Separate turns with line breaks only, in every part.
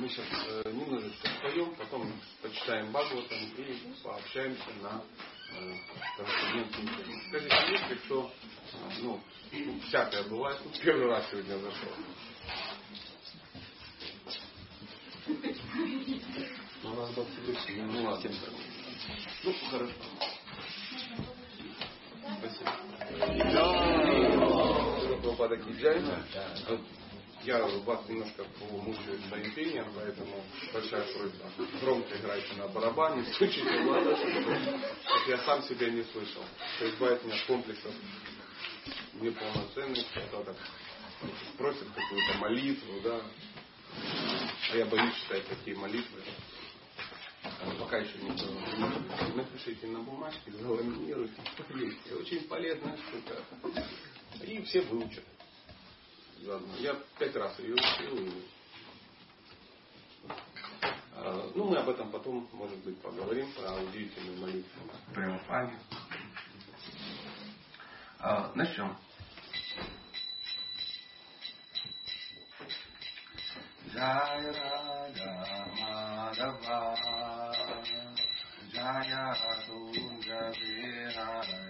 мы сейчас э, немножечко споем, потом почитаем Бхагаватам и пообщаемся на э, трансцендентную тему. Скажите, если кто, э, ну, ну, всякое бывает, ну, первый раз сегодня зашел.
Но у нас был
Ну ладно. Ну, хорошо. Спасибо. Прабхупада Киджай. Я вас немножко помучаю своим пением, поэтому большая просьба громко играйте на барабане, стучите в ладоши, чтобы я сам себя не слышал. То избавить меня от комплексов неполноценности, кто-то просит какую-то молитву, да. А я боюсь читать такие молитвы. А пока еще не. Напишите на бумажке, заламинируйте, повесьте. Очень полезная штука. И все выучат. Заодно. Я пять раз ее учил. А, ну, мы об этом потом, может быть, поговорим, про удивительную молитву Прямопани. А, начнем. Jai Radha Madhava Jaya Tunja Vihari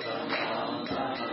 come down, come.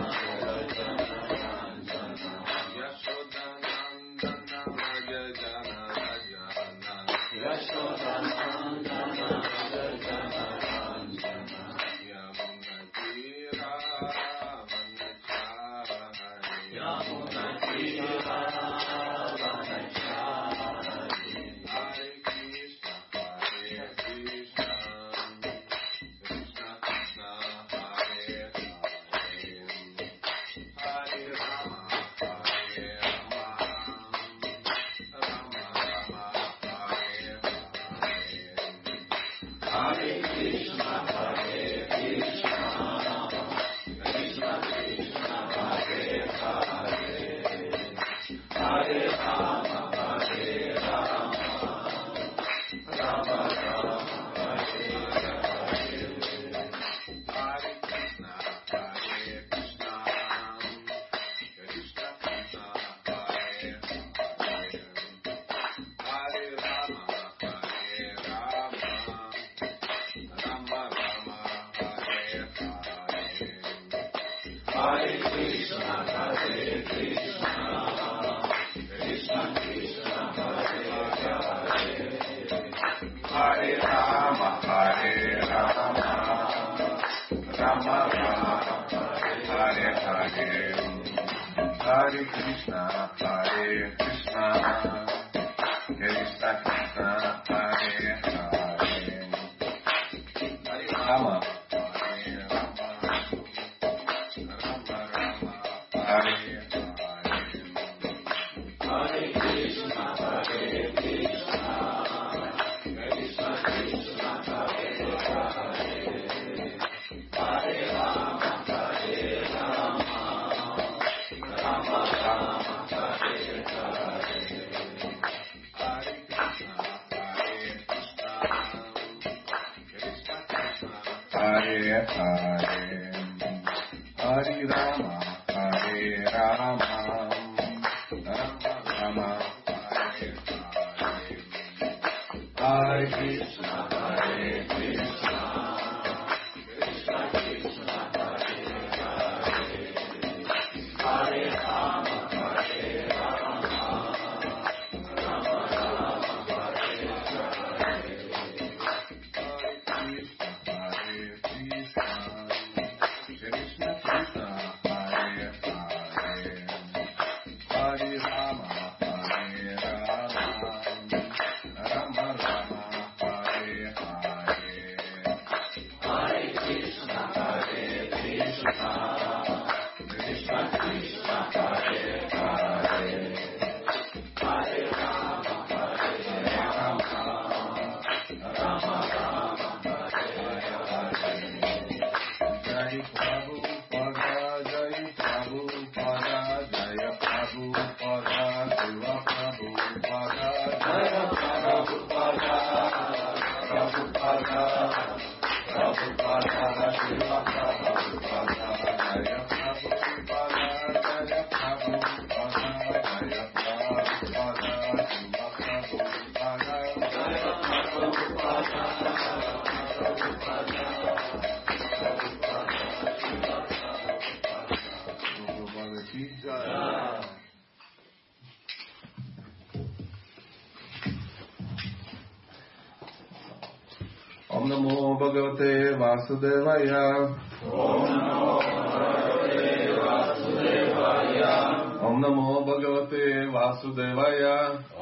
वासुदेवाय। ॐ नमो भगवते वासुदेवाय।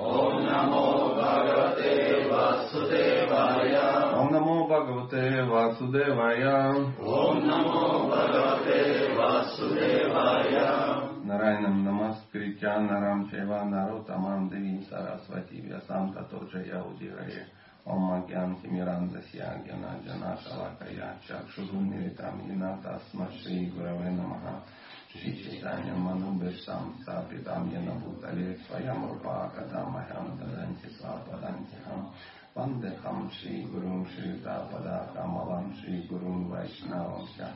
ॐ नमो भगवते वासुदेवाय। ॐ नमो भगवते वासुदेवाय ॐ नमो भगवते वासुदेवाय नारायणं नमस्कृत्या नरं चैव नरो तमां देवीं सरस्वती व्यसां ततो जया उदिरये। Agyan Timirandasya Gyana Jana Shalakaya Chakshurumiritam Yena Tasma Shri Gurave Namaha Shri Chaitanya Manu Besham Sapitam Yena Bhutale Swayam Rupa Kadamaham Tadanti Svapadanti Ham Vandeham Shri Gurum Shri Tapada Kamalam Shri Gurum Vaishnavam Sya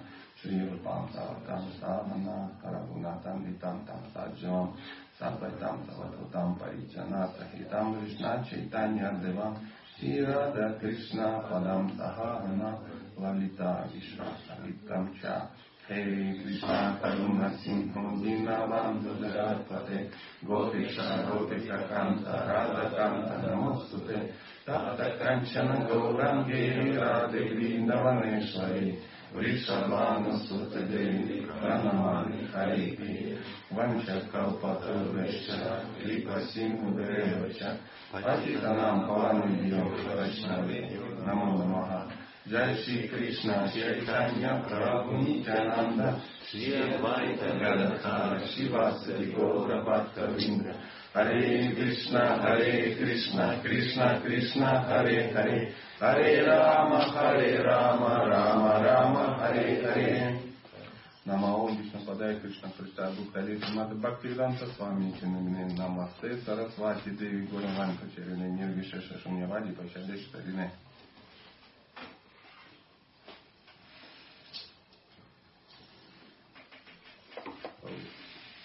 Shri Radha Krishna Padam Sahana Lalita Vishwasalitam Cha. Hare Krishna Karuna Sinho Dinavam Dudarapate Gopesha Gopika Kanta Radha Kanta Namostute Tata Kanchana Gaurange Radhe Navaneshwari वृषभानुसुत देवी प्रणमामि हरिः वंशकल्पतरुश्च कृपसिंहदेव च पतितनाम पवनेभ्यो वैष्णवेभ्यो नमो नमः। जय श्री कृष्ण। चैतन्य प्रभु नित्यानंद श्री अद्वैत गदधार शिवासि गौरभक्तविन्द्र हरे कृष्ण। हरे कृष्ण। कृष्ण। कृष्ण। हरे हरे। हरे राम हरे राम राम राम। हरे Hare. Rama Rama Hare Hare Намао Вишнападай Кришна Христа Бхактали Мата Бхактивиданта Свами Чинамине Намасте Сарасвати Деви Гураванка Черине Нирвишеша Шуньявади Пачадеш Тарине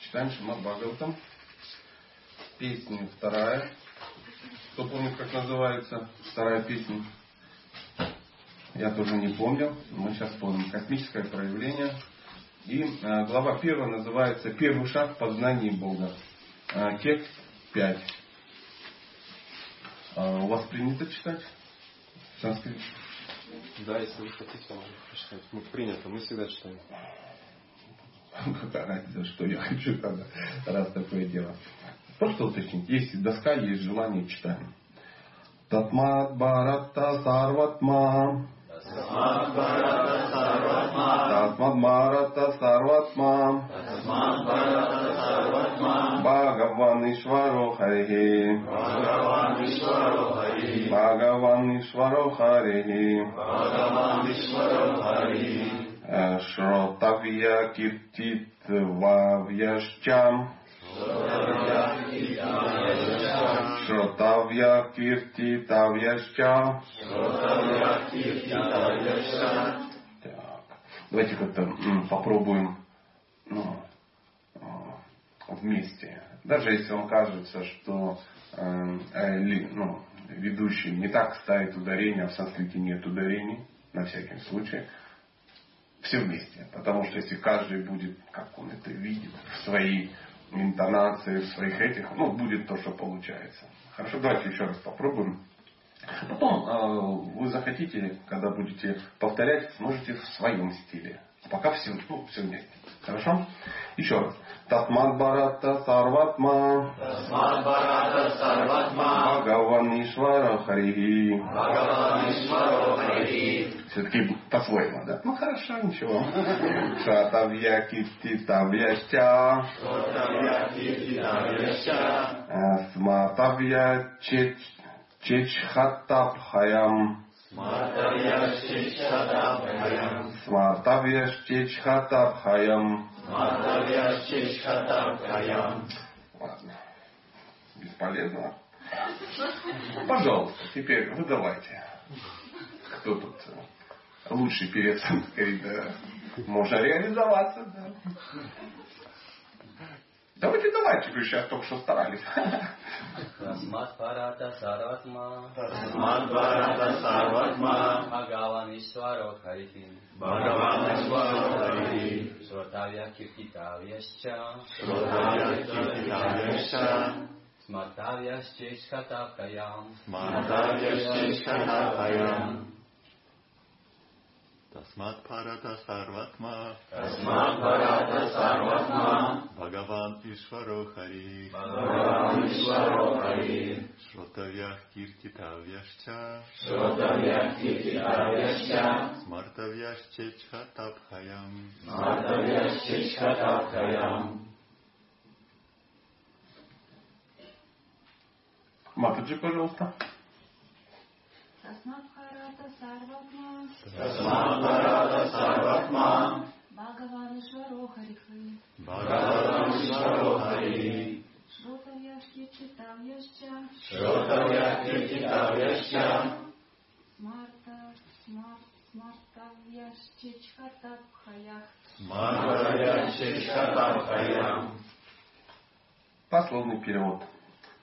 Читаем Шимат Бхагаватам. Песня вторая. Кто помнит, как называется вторая песня? Я тоже не помню. Мы сейчас помним. Космическое проявление. И э, глава первая называется «Первый шаг в познании Бога». Э, текст 5. Э, у вас принято читать? Санскрит?
Да, если вы хотите, можно прочитать. Мы принято, мы всегда читаем.
Какая разница, что я хочу тогда, раз такое дело. Просто уточнить. Есть доска, есть желание, читаем. Татмат Барата Сарватма Татмат Барата Сарватма Бхагаван Ишваро Хари Бхагаван Ишваро Хари Шротавья Киртит Вавьяшчам Шротавья Киртитавьяшча давайте как-то попробуем ну, вместе. Даже если вам кажется, что э, ну, ведущий не так ставит ударение, а в санскрите нет ударений, на всякий случай, все вместе. Потому что если каждый будет, как он это видит, в своей интонации, в своих этих, ну, будет то, что получается. Хорошо, давайте еще раз попробуем. Потом э, вы захотите, когда будете повторять, сможете в своем стиле. А пока все, ну, все вместе. Хорошо? Еще раз. Тасмат Барата Сарватма.
Тасмат Барата Сарватма.
Бхагаван Ишвара Харихи.
Бхагаван Ишвара Харихи.
Все-таки по-своему, да? Ну хорошо, ничего. Шатавья Китти Тавьяща.
Шатавья Китти Тавьяща.
Сматавья Чеч Чечхатабхаям.
Смартавьяшчичхатабхаям.
Смартавьяшчичхатабхаям. Ладно. Бесполезно. Пожалуйста, теперь вы давайте. Кто тут лучший певец санскрита? Можно реализоваться, да. Давайте, давайте, вы сейчас только что старались.
Тасмат парата сарватма.
Тасмат парата сарватма.
Бхагаван Ишваро Харихи.
Бхагаван Ишваро Харихи.
Шротавья Киртитавьяшча.
Шротавья Киртитавьяшча.
Смартавьяшчичхатапкаям.
Смартавьяшчичхатапкаям.
Тасмат парата сарватма.
Тасмат парата сарватма.
Бхагаван Ишваро Хари.
Бхагаван Ишваро Хари.
Шротавьях киртитавьяшча.
Шротавьях киртитавьяшча.
Смартавьяшчечхатапхаям.
Смартавьяшчичхатапхаям.
Матаджи, пожалуйста.
Тасмабхарата Сарватма.
Тасмабхарата Сарватма.
Бхагаван Ишваро.
Бхагаван Ишваро Хари.
Шротавьяшки Читавьяшча.
Шротавьяшки Читавьяшча.
Смарта Смарт Смартавьяшчичхатабхаях.
Смартавьяшчичхатабхаям.
Пословный перевод.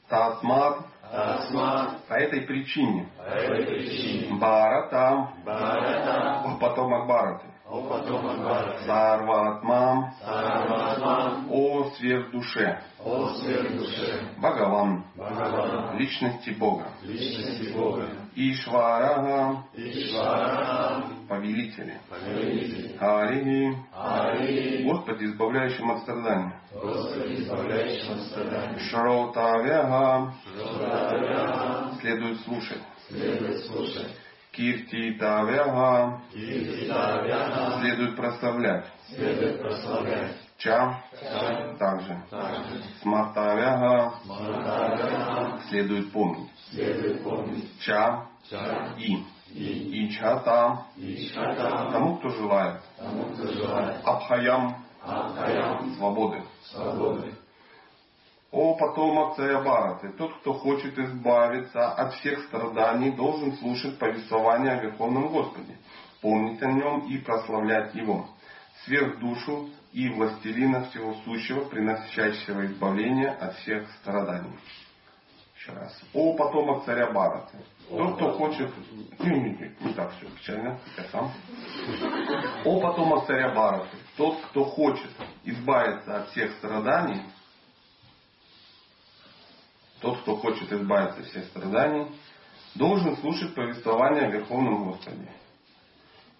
Тасмат
Тасмат.
по этой причине.
По этой причине.
Барата.
Барата.
Потомок Бараты.
О потомок Бараты.
Сарватма.
Сарватма.
О сверхдуше.
О сверхдуше.
Бхагаван.
Бхагаван.
Личности Бога.
Личности Бога.
Ишварага.
Ишвара.
Повелители.
Повелитель.
Хариги.
Ари.
Господи, избавляющим от страданий.
Господи, избавляющим от страданий.
Шротавяга.
Шротавяга.
Следует слушать.
Следует слушать.
Киртитавяга.
Киртитавяга.
Следует прославлять.
Следует прославлять.
Ча.
Ча.
Также.
Также.
Смартавяга. Следует помнить.
Следует помнить.
Ча.
Ча.
И.
И.
Ичата.
Ишхата.
Тому, кто желает.
Тому, кто желает.
Абхаям.
Абхаям.
Свободы.
Свободы.
О потомок царя Бараты, тот, кто хочет избавиться от всех страданий, должен слушать повествование о Верховном Господе, помнить о нем и прославлять его. Сверх душу и властелина всего сущего, приносящего избавление от всех страданий. Еще раз. О потомок царя Бараты. Тот, кто хочет... Не, не, не, не так все печально, я сам. О потомок царя Бараты. Тот, кто хочет избавиться от всех страданий, тот, кто хочет избавиться от всех страданий, должен слушать повествование о Верховном Господе,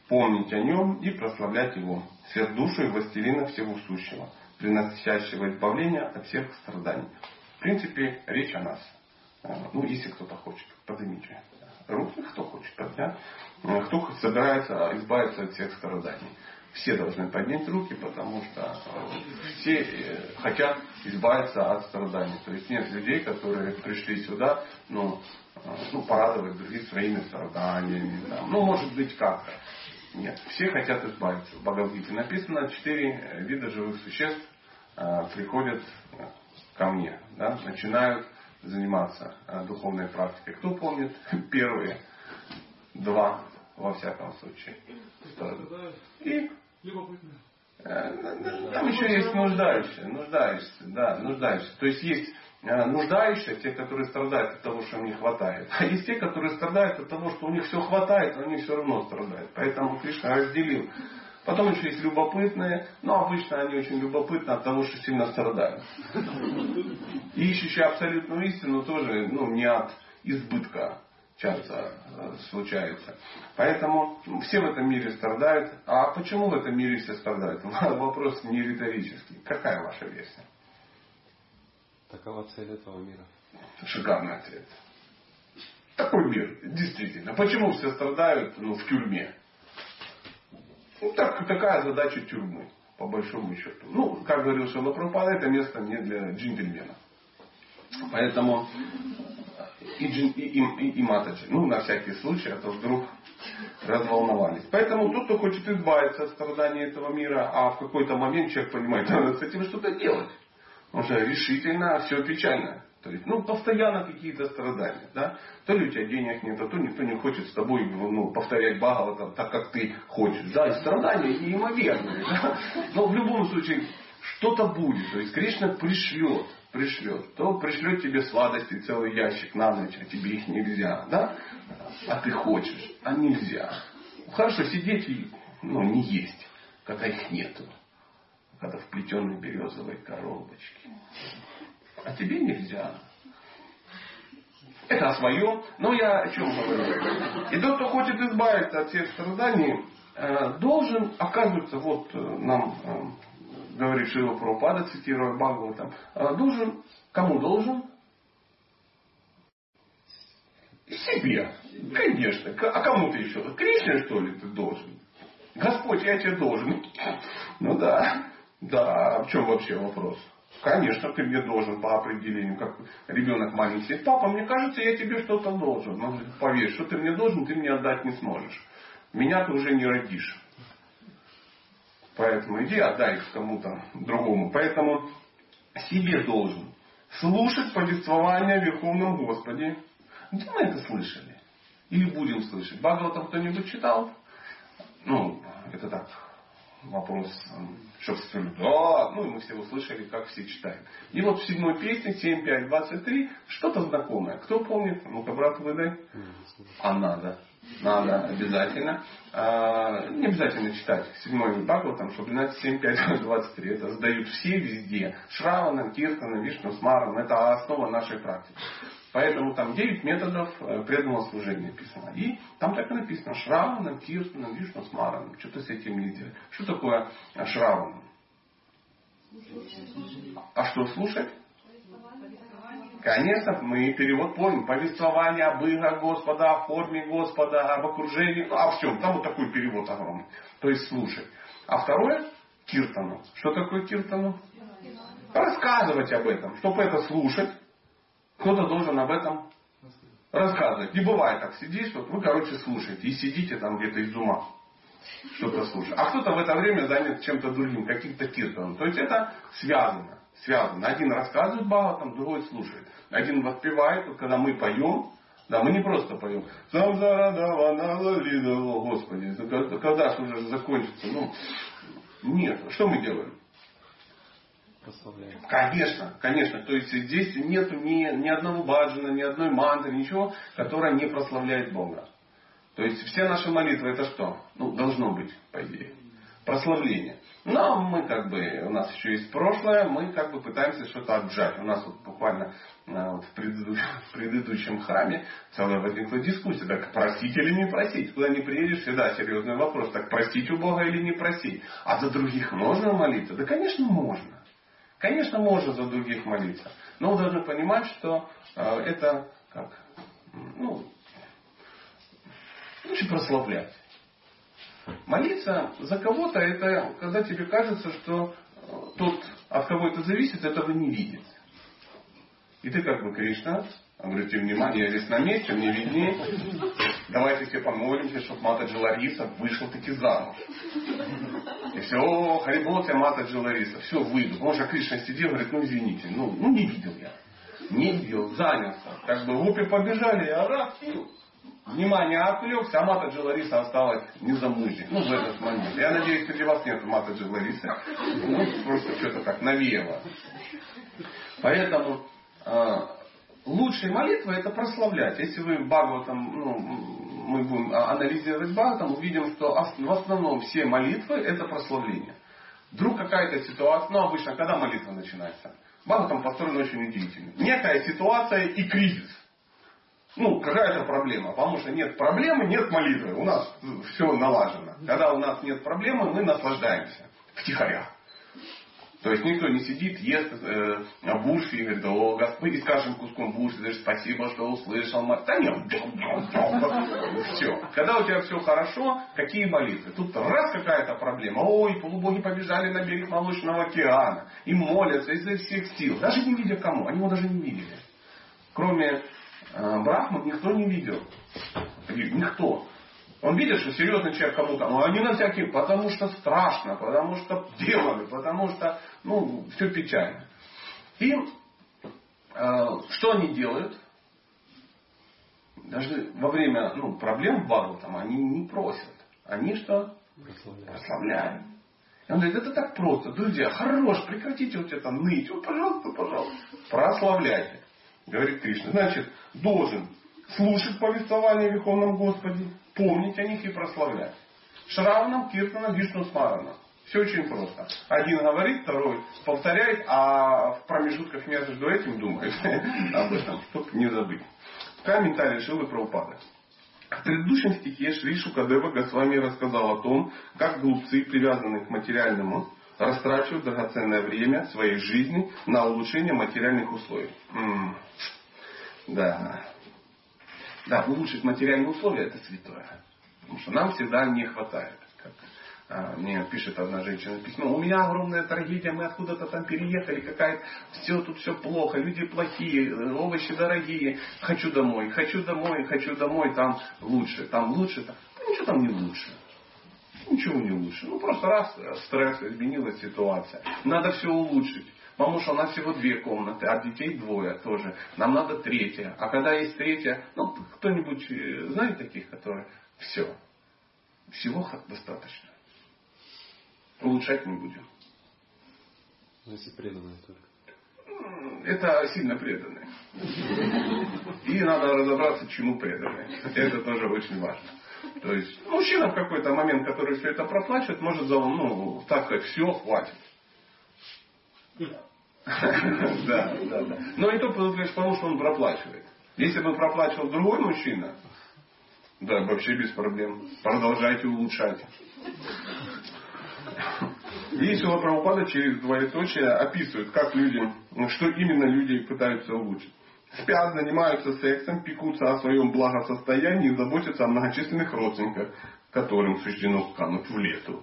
помнить о нем и прославлять его, свет души и властелина всего сущего, приносящего избавление от всех страданий. В принципе, речь о нас. Ну, если кто-то хочет, поднимите руки, кто хочет поднять, кто собирается избавиться от всех страданий. Все должны поднять руки, потому что все хотят избавиться от страданий. То есть нет людей, которые пришли сюда, ну, ну порадовать других своими страданиями. Там. Ну, может быть, как-то. Нет, все хотят избавиться. В Бхагавдгите написано, четыре вида живых существ приходят ко мне, да, начинают заниматься духовной практикой. Кто помнит первые два, во всяком случае? И Э, Там еще есть нуждающие, нуждаешься, да, нуждаешься. То есть есть э, нуждающие, те, которые страдают от того, что им не хватает. А есть те, которые страдают от того, что у них все хватает, но они все равно страдают. Поэтому Кришна разделил. Потом еще есть любопытные, но обычно они очень любопытны от того, что сильно страдают. Ищущие абсолютную истину тоже ну, не от избытка часто э, случается. Поэтому все в этом мире страдают. А почему в этом мире все страдают? Вопрос не риторический. Какая ваша версия?
Такова цель этого мира.
Шикарный ответ. Такой мир, действительно. Почему все страдают ну, в тюрьме? Ну, так, такая задача тюрьмы, по большому счету. Ну, как говорил Шила Прабхупада, это место не для джентльмена. Поэтому и, джин, и, и, и, матаджи. Ну, на всякий случай, а то вдруг разволновались. Поэтому тот, кто хочет избавиться от страданий этого мира, а в какой-то момент человек понимает, надо с этим что-то делать. Что решительно все печально. То есть, ну, постоянно какие-то страдания. Да? То ли у тебя денег нет, а то никто не хочет с тобой ну, повторять Бхагаватам так, как ты хочешь. Да, и страдания неимоверные. Да? Но в любом случае, что-то будет. То есть Кришна пришлет, пришлет. То пришлет тебе сладости целый ящик на ночь, а тебе их нельзя. Да? А ты хочешь, а нельзя. Хорошо сидеть и ну, не есть, когда их нету. Когда в плетеной березовой коробочке. А тебе нельзя. Это о своем. Но я о чем говорю. И тот, кто хочет избавиться от всех страданий, э, должен, оказывается, вот э, нам э, говорит Шива Прабхупада, цитируя Бхагаватам, должен, кому должен? Себе. Конечно. А кому ты еще? Кришне, что ли, ты должен? Господь, я тебе должен. Ну да. Да, а в чем вообще вопрос? Конечно, ты мне должен по определению, как ребенок маленький. Папа, мне кажется, я тебе что-то должен. Он поверь, что ты мне должен, ты мне отдать не сможешь. Меня ты уже не родишь. Поэтому иди отдай их кому-то другому. Поэтому себе должен слушать повествование о Верховном Господе. Где мы это слышали? Или будем слышать? Бхагаватам кто-нибудь читал? Ну, это так, вопрос, что все да, ну и мы все услышали, как все читаем. И вот в седьмой песне 7, 5, 23 что-то знакомое. Кто помнит? Ну-ка, брат, выдай. А надо. Надо обязательно. А, не обязательно читать седьмой Бхагават, там, знать 7, 5, 23. Это сдают все везде. Шраванам, Киртанам, Вишну, Смарам. Это основа нашей практики. Поэтому там 9 методов э, преданного служения написано. И там так и написано Шраванам, Киртанам, Вишну, Смарам. Что-то с этим не делать. Что такое Шраванам? А что слушать? Конечно, мы перевод помним. Повествование об играх Господа, о форме Господа, об окружении, ну, обо всем. Там вот такой перевод огромный. То есть слушать. А второе – киртану. Что такое киртану? Рассказывать об этом. Чтобы это слушать, кто-то должен об этом рассказывать. Не бывает так, сидишь, вот вы, короче, слушаете. И сидите там где-то из ума. Что-то слушаете. А кто-то в это время занят чем-то другим, каким-то киртаном. То есть это связано связано. Один рассказывает Бхагаватам, другой слушает. Один воспевает, вот когда мы поем, да, мы не просто поем. Господи, когда же уже закончится? Ну, нет. Что мы делаем?
Прославляем.
Конечно, конечно. То есть здесь нет ни, ни одного баджана, ни одной мантры, ничего, которая не прославляет Бога. То есть все наши молитвы это что? Ну, должно быть, по идее. Прославление. Но мы как бы, у нас еще есть прошлое, мы как бы пытаемся что-то отжать. У нас вот буквально э, вот в, предыдущем, в предыдущем храме целая возникла дискуссия, так просить или не просить. Куда не приедешь, всегда серьезный вопрос, так просить у Бога или не просить. А за других можно молиться? Да, конечно, можно. Конечно, можно за других молиться. Но вы должны понимать, что э, это как, ну, лучше прославлять. Молиться за кого-то, это когда тебе кажется, что э, тот, от кого это зависит, этого не видит. И ты как бы Кришна, обратите внимание, я здесь на месте, мне виднее. Давайте все помолимся, чтобы Мата Джалариса вышла таки замуж. И все, о, Харибол тебя Мата Джалариса, все, выйду. Потому Кришна сидел, говорит, ну извините, ну, ну не видел я. Не видел, занялся. Как бы в опе побежали, а раз, внимание отвлекся, а Мата Лариса осталась незамужней. Ну, в этот момент. Я надеюсь, среди вас нет Мата Ларисы. Ну, просто что-то так навеяло. Поэтому э, лучшая молитва это прославлять. Если вы Бхагаватам, ну, мы будем анализировать Бхагаватам, увидим, что в основном все молитвы это прославление. Вдруг какая-то ситуация, ну обычно, когда молитва начинается? Бхагаватам построен очень удивительно. Некая ситуация и кризис. Ну, какая-то проблема. Потому что нет проблемы, нет молитвы. У нас все налажено. Когда у нас нет проблемы, мы наслаждаемся. Втихаря. То есть никто не сидит, ест э, бурфи и говорит, о, Господь, и скажем куском бурфи, даже спасибо, что услышал. Да нет, все. Когда у тебя все хорошо, какие молитвы? Тут раз какая-то проблема, ой, полубоги побежали на берег Молочного океана и молятся изо всех сил, даже не видя кому, они его даже не видели. Кроме Брахман никто не видел. Никто. Он видит, что серьезный человек кому-то, ну они на всякие, потому что страшно, потому что демоны, потому что, ну, все печально. И э, что они делают? Даже во время ну, проблем в там они не просят. Они что? Прославляют. И он говорит, это так просто. Друзья, хорош, прекратите вот это ныть. Вот, пожалуйста, пожалуйста. Прославляйте. Говорит Кришна. Значит, должен слушать повествование о Верховном Господе, помнить о них и прославлять. Шравнам, Киртанам, Вишну Смаранам. Все очень просто. Один говорит, второй повторяет, а в промежутках между этим думает об этом, чтобы не забыть. Комментарий Шилы Праупада. В предыдущем стихе Шри Шукадева Госвами рассказал о том, как глупцы, привязанные к материальному, растрачивают драгоценное время своей жизни на улучшение материальных условий. М-м. Да. Да, улучшить материальные условия это святое. Потому что нам всегда не хватает. Как а, мне пишет одна женщина письмо, у меня огромная трагедия, мы откуда-то там переехали, какая все тут все плохо, люди плохие, овощи дорогие, хочу домой, хочу домой, хочу домой, там лучше, там лучше, там. Ну, ничего там не лучше. Ничего не лучше. Ну просто раз стресс, изменилась ситуация. Надо все улучшить. Что у нас всего две комнаты, а детей двое тоже. Нам надо третья. А когда есть третья, ну, кто-нибудь э, знает таких, которые все. Всего достаточно. Улучшать не будем.
Ну, если преданные только.
Это сильно преданные. И надо разобраться, чему преданные. Это тоже очень важно. То есть мужчина в какой-то момент, который все это проплачивает, может, ну, так сказать, все, хватит. Да, да, да. Но и то потому, что он проплачивает. Если бы проплачивал другой мужчина, да, вообще без проблем. Продолжайте улучшать. И Сила Прабхупада через двоеточие описывает, как люди, что именно люди пытаются улучшить. Спят, занимаются сексом, пекутся о своем благосостоянии и заботятся о многочисленных родственниках, которым суждено кануть в лету.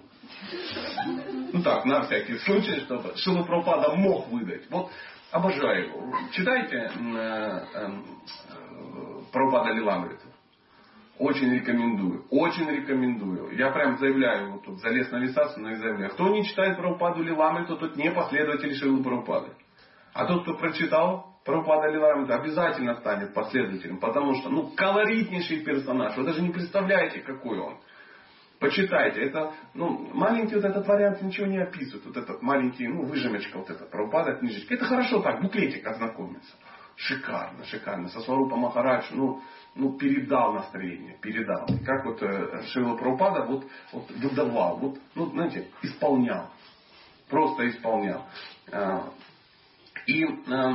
Ну так, на всякий случай, чтобы Шила Прабхупада мог выдать. Вот обожаю его. Читайте э, э, Прабхупада Лиламриту. Очень рекомендую. Очень рекомендую. Я прям заявляю, вот тут залез на листацию, но и заявляю. Кто не читает Прабхупаду Лиламриту, тот не последователь Шилы Прабхупады. А тот, кто прочитал Прабхупада Лиламрита, обязательно станет последователем. Потому что, ну, колоритнейший персонаж. Вы даже не представляете, какой он. Почитайте. Это, ну, маленький вот этот вариант ничего не описывает. Вот этот маленький, ну, выжимочка вот эта, Прабхупада книжечка. Это хорошо так, буклетик ознакомиться. Шикарно, шикарно. Со Сварупа Махарадж, ну, ну, передал настроение, передал. Как вот э, Шила Прабхупада вот, вот выдавал, вот, ну, знаете, исполнял. Просто исполнял. Э, и э,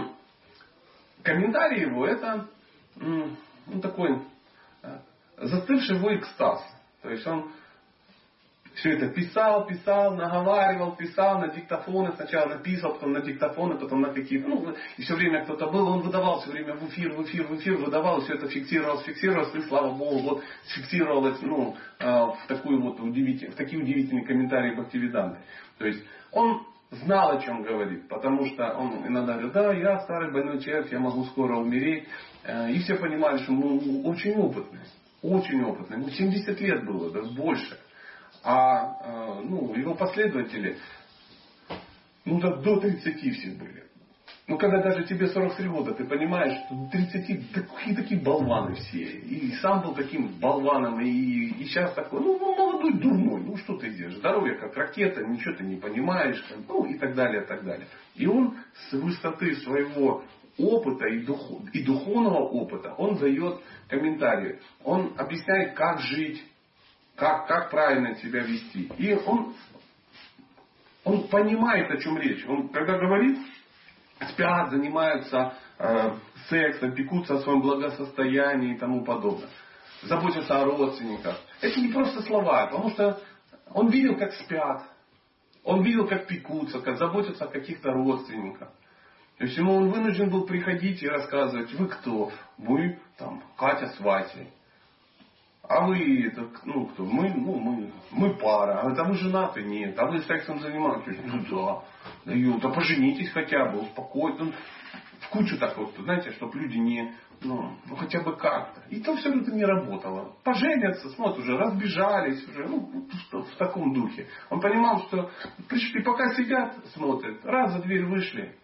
комментарий его это ну, такой э, застывший его экстаз. То есть он все это писал, писал, наговаривал, писал на диктофоны. Сначала написал, потом на диктофоны, потом на какие-то... Ну, и все время кто-то был, он выдавал все время в эфир, в эфир, в эфир, выдавал, все это фиксировалось, фиксировалось, и слава Богу, вот фиксировалось ну, а, в, такую вот удивитель, в такие удивительные комментарии Бхактивиданты. То есть он знал, о чем говорит, потому что он иногда говорит, да, я старый больной человек, я могу скоро умереть. Э, и все понимали, что он очень опытный, очень опытный. Ему 70 лет было, даже больше. А э, ну, его последователи, ну так до 30 все были. Ну, когда даже тебе 43 года, ты понимаешь, что 30 такие, такие болваны все. И сам был таким болваном, и, и сейчас такой, ну, ну, молодой дурной, ну что ты делаешь? Здоровье как ракета, ничего ты не понимаешь, ну и так далее, и так далее. И он с высоты своего опыта и, дух, и духовного опыта, он дает комментарии. Он объясняет, как жить, как, как правильно себя вести. И он, он понимает, о чем речь. Он когда говорит, спят, занимаются э, сексом, пекутся о своем благосостоянии и тому подобное. Заботятся о родственниках. Это не просто слова, потому что он видел, как спят. Он видел, как пекутся, как заботятся о каких-то родственниках. То есть ему он вынужден был приходить и рассказывать, вы кто? Вы там Катя с Ватей. А вы, это, ну кто? Мы, ну мы, мы пара. А это вы женаты? Нет. А вы сексом занимаетесь? Ну да. Да, да поженитесь хотя бы, успокойтесь. Ну, в кучу так вот, знаете, чтобы люди не, ну, ну хотя бы как-то. И то все это не работало. Поженятся, смотрят, уже разбежались, уже, ну, в таком духе. Он понимал, что пришли, пока сидят, смотрят, раз за дверь вышли,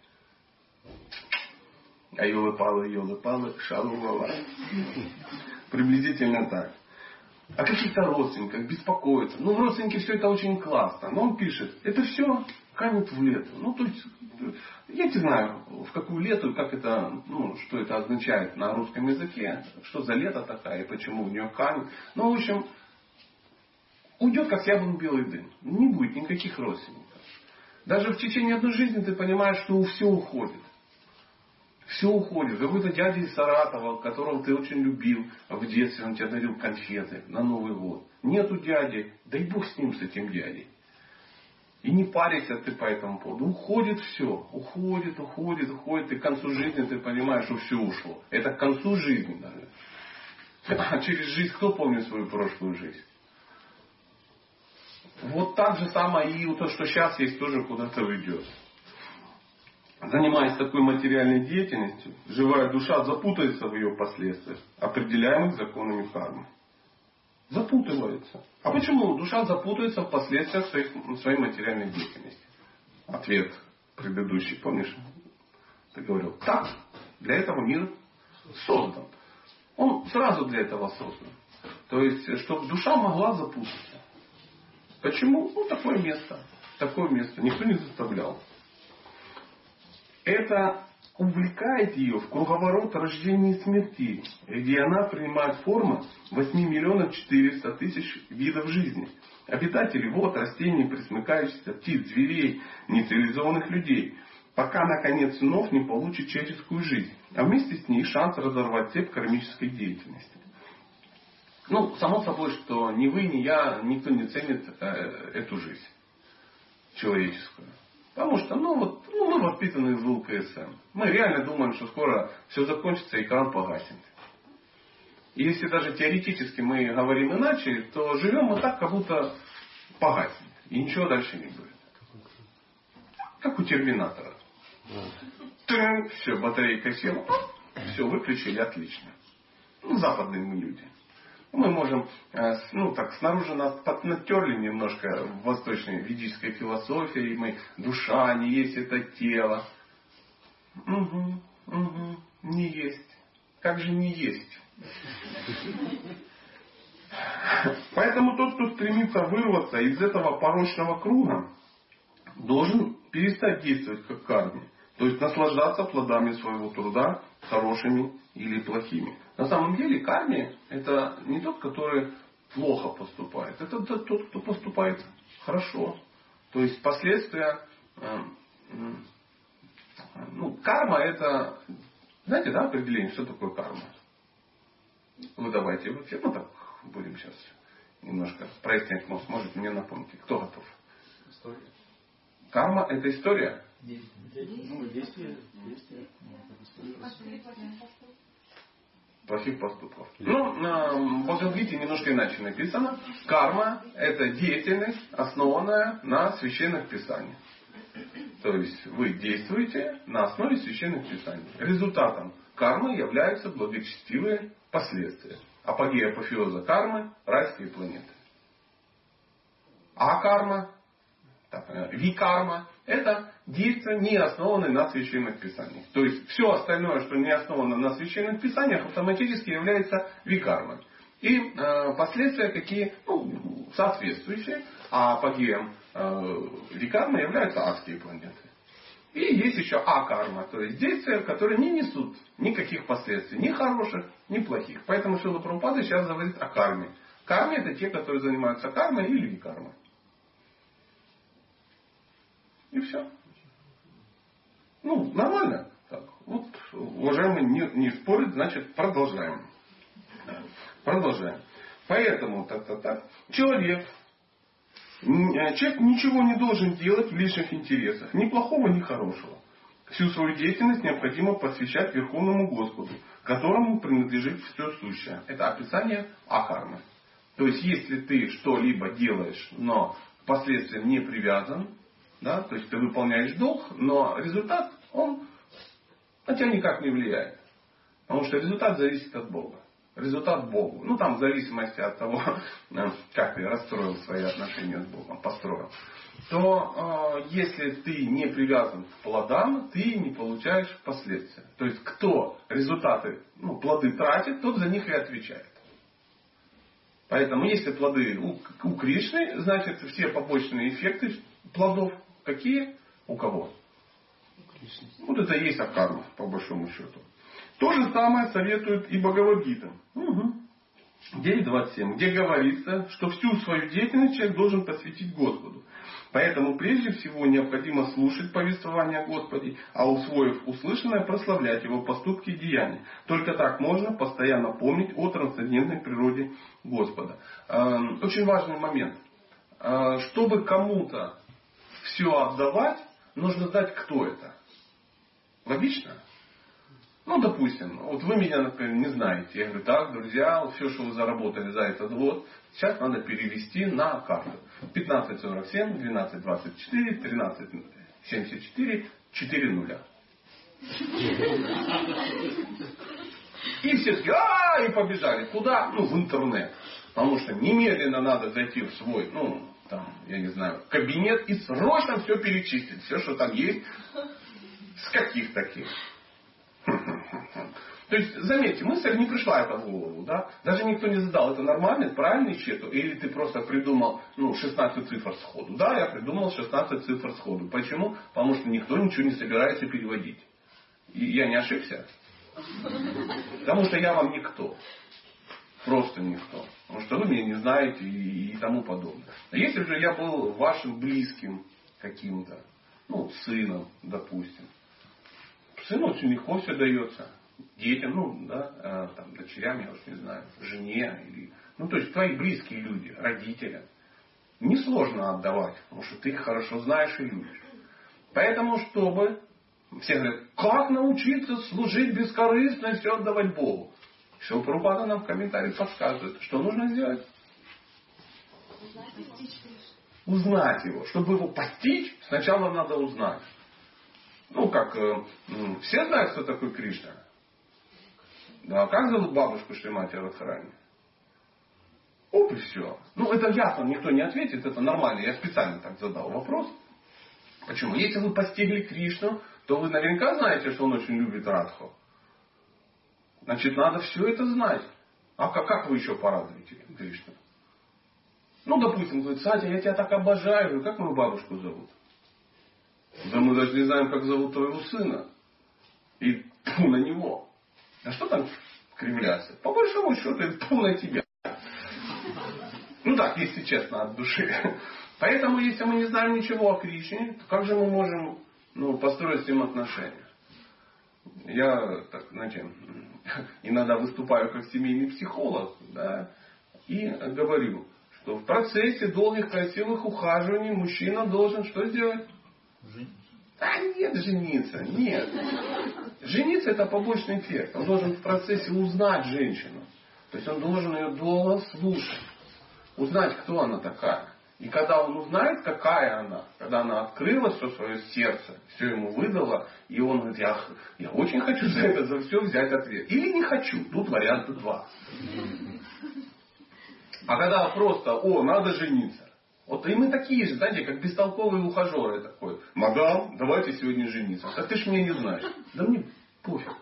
а елы-палы, елы-палы, шалувала. Приблизительно так о каких-то родственниках, беспокоиться. Ну, в родственнике все это очень классно. Но он пишет, это все канет в лету. Ну, то есть, я не знаю, в какую лету, как это, ну, что это означает на русском языке, что за лето такая и почему в нее канет. Ну, в общем, уйдет, как яблон белый дым. Не будет никаких родственников. Даже в течение одной жизни ты понимаешь, что все уходит. Все уходит. Какой-то дядя из Саратова, которого ты очень любил в детстве, он тебе дарил конфеты на Новый год. Нету дяди, дай Бог с ним, с этим дядей. И не парься ты по этому поводу. Уходит все. Уходит, уходит, уходит. И к концу жизни ты понимаешь, что все ушло. Это к концу жизни даже. А через жизнь кто помнит свою прошлую жизнь? Вот так же самое и то, что сейчас есть, тоже куда-то уйдет занимаясь такой материальной деятельностью, живая душа запутается в ее последствиях, определяемых законами кармы. Запутывается. А почему душа запутается в последствиях своих, своей материальной деятельности? Ответ предыдущий, помнишь? Ты говорил, так, для этого мир создан. Он сразу для этого создан. То есть, чтобы душа могла запутаться. Почему? Ну, такое место. Такое место. Никто не заставлял это увлекает ее в круговорот рождения и смерти, где она принимает форму 8 миллионов 400 тысяч видов жизни. Обитателей вод, растений, пресмыкающихся, птиц, зверей, нецивилизованных людей, пока, наконец, вновь не получит человеческую жизнь, а вместе с ней шанс разорвать цепь кармической деятельности. Ну, само собой, что ни вы, ни я, никто не ценит э, эту жизнь человеческую. Потому что, ну вот, ну, мы воспитаны из ЛКСМ. Мы реально думаем, что скоро все закончится и экран погаснет. И если даже теоретически мы говорим иначе, то живем мы так, как будто погаснет. И ничего дальше не будет. Как у терминатора. Все, батарейка села. Все, выключили, отлично. Ну, западные мы люди мы можем, э, ну так, снаружи нас поднатерли немножко в восточной ведической философии, мы, душа не есть это тело. Угу, угу, не есть. Как же не есть? Поэтому тот, кто стремится вырваться из этого порочного круга, должен перестать действовать как карме. То есть наслаждаться плодами своего труда, хорошими или плохими. На самом деле карме это не тот, который плохо поступает. Это тот, кто поступает хорошо. То есть последствия... Э, ну, карма это... Знаете, да, определение, что такое карма? Вы давайте, вы все, ну так будем сейчас немножко прояснять, может, может мне напомните. Кто готов? История. Карма это история? Действие. Ну, действие. Действие. Плохих поступков. Ну, в Бхагавадгите немножко иначе написано. Карма – это деятельность, основанная на священных писаниях. То есть вы действуете на основе священных писаний. Результатом кармы являются благочестивые последствия. Апогея апофеоза кармы – райские планеты. А карма Так, э, Викарма – это действия, не основанные на священных писаниях. То есть все остальное, что не основано на священных писаниях, автоматически является викармой. И э, последствия какие? Ну, соответствующие. А апогеем э, викармы являются адские планеты. И есть еще а-карма, то есть действия, которые не несут никаких последствий, ни хороших, ни плохих. Поэтому Шила Прабхупада сейчас говорит о карме. Карме это те, которые занимаются кармой или викармой. И все. Ну, нормально. Так. Вот, уважаемый, не, не спорит, значит, продолжаем. Продолжаем. Поэтому, так, так, так. Человек, человек ничего не должен делать в личных интересах. Ни плохого, ни хорошего. Всю свою деятельность необходимо посвящать Верховному Господу, которому принадлежит все сущее. Это описание Ахармы. То есть, если ты что-либо делаешь, но к последствиям не привязан, да, то есть ты выполняешь долг, но результат, он на тебя никак не влияет. Потому что результат зависит от Бога. Результат Богу. Ну там в зависимости от того, как ты расстроил свои отношения с Богом, построил. То э, если ты не привязан к плодам, ты не получаешь последствия. То есть кто результаты, ну, плоды тратит, тот за них и отвечает. Поэтому если плоды у, у Кришны, значит все побочные эффекты плодов какие? У кого? Вот это и есть акарма, по большому счету. То же самое советует и Бхагавадгита. Угу. 9.27, где говорится, что всю свою деятельность человек должен посвятить Господу. Поэтому прежде всего необходимо слушать повествование о Господе, а усвоив услышанное, прославлять его поступки и деяния. Только так можно постоянно помнить о трансцендентной природе Господа. Эм, очень важный момент. Э, чтобы кому-то все отдавать, нужно знать, кто это. Логично? Ну, допустим, вот вы меня, например, не знаете. Я говорю, так, друзья, все, что вы заработали за этот год, сейчас надо перевести на карту. 1547, 1224, 1374, 4 нуля. И все такие, а и побежали. Куда? Ну, в интернет. Потому что немедленно надо зайти в свой, ну, там, я не знаю, кабинет и срочно все перечислить. Все, что там есть. С каких таких? То есть, заметьте, мысль не пришла это в голову, да? Даже никто не задал, это нормальный, правильный счет, или ты просто придумал, ну, 16 цифр сходу. Да, я придумал 16 цифр сходу. Почему? Потому что никто ничего не собирается переводить. И я не ошибся? Потому что я вам никто. Просто никто. Потому что вы меня не знаете и, и тому подобное. Но если же я был вашим близким каким-то, ну, сыном, допустим, сыну очень легко все дается. Детям, ну, да, а, там, дочерям, я уж не знаю, жене, или, ну, то есть твои близкие люди, родителям. Несложно отдавать, потому что ты их хорошо знаешь и любишь. Поэтому, чтобы все говорят, как научиться служить бескорыстно и все отдавать Богу? Шилпрупада нам в комментариях подсказывает, что нужно сделать. Узнать его. Чтобы его постичь, сначала надо узнать. Ну, как э, все знают, кто такой Кришна. Да, как зовут бабушку Шримати Радхарани? Оп, и все. Ну, это ясно, никто не ответит, это нормально. Я специально так задал вопрос. Почему? Если вы постигли Кришну, то вы наверняка знаете, что он очень любит Радху. Значит, надо все это знать. А как, как вы еще порадуете Кришну? Ну, допустим, говорит, Сатя, я тебя так обожаю. Как мою бабушку зовут? Да мы даже не знаем, как зовут твоего сына. И тьфу на него. А что там кривляться? По большому счету, это тьфу на тебя. Ну так, если честно, от души. Поэтому, если мы не знаем ничего о Кришне, то как же мы можем ну, построить с ним отношения? Я, так, знаете, иногда выступаю как семейный психолог, да, и говорю, что в процессе долгих красивых ухаживаний мужчина должен что сделать? Жениться. А нет, жениться, нет. Жениться это побочный эффект. Он должен в процессе узнать женщину. То есть он должен ее долго слушать. Узнать, кто она такая. И когда он узнает, какая она, когда она открыла все свое сердце, все ему выдала, и он говорит, я, я очень хочу за это, за все взять ответ. Или не хочу. Тут варианта два. А когда просто, о, надо жениться. Вот и мы такие же, знаете, как бестолковые ухажеры такой. Мадам, давайте сегодня жениться. Так ты ж меня не знаешь. Да мне пофиг.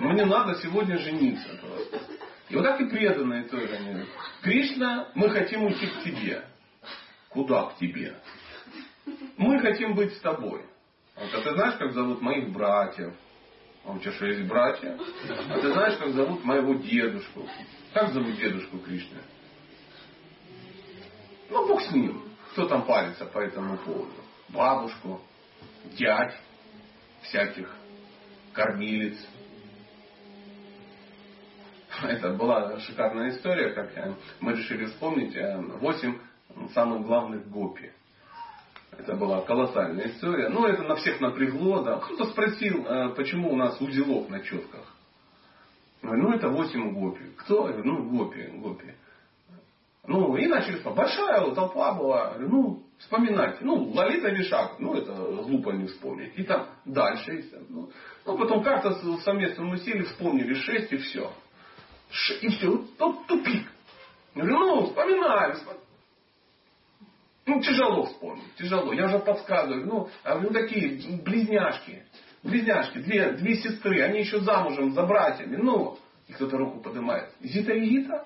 Мне надо сегодня жениться. просто. И вот так и преданные тоже. Они Кришна, мы хотим уйти к тебе. Куда к тебе? Мы хотим быть с тобой. Вот, а ты знаешь, как зовут моих братьев? А у тебя что, есть братья? А ты знаешь, как зовут моего дедушку? Как зовут дедушку Кришны? Ну, Бог с ним. Кто там парится по этому поводу? Бабушку, дядь всяких, кормилец. Это была шикарная история, как э, мы решили вспомнить э, восемь самых главных гопи. Это была колоссальная история. Ну, это на всех напрягло. Да. Кто-то спросил, э, почему у нас узелок на четках. Ну, это восемь гопи. Кто? Ну, гопи, гопи. Ну, и начали. Большая толпа была. Ну, вспоминайте. Ну, Лолита Вишак. Ну, это глупо не вспомнить. И там дальше. Ну, ну, потом как-то совместным усилием вспомнили шесть и все. И все. Тут тупик. Говорю, ну, вспоминаем. вспом- Ну, тяжело вспомнить, тяжело. Я уже подсказываю. Ну, ну такие близняшки. Близняшки, две, две сестры, они еще замужем за братьями. Ну, и кто-то руку поднимает. Зита и Гита?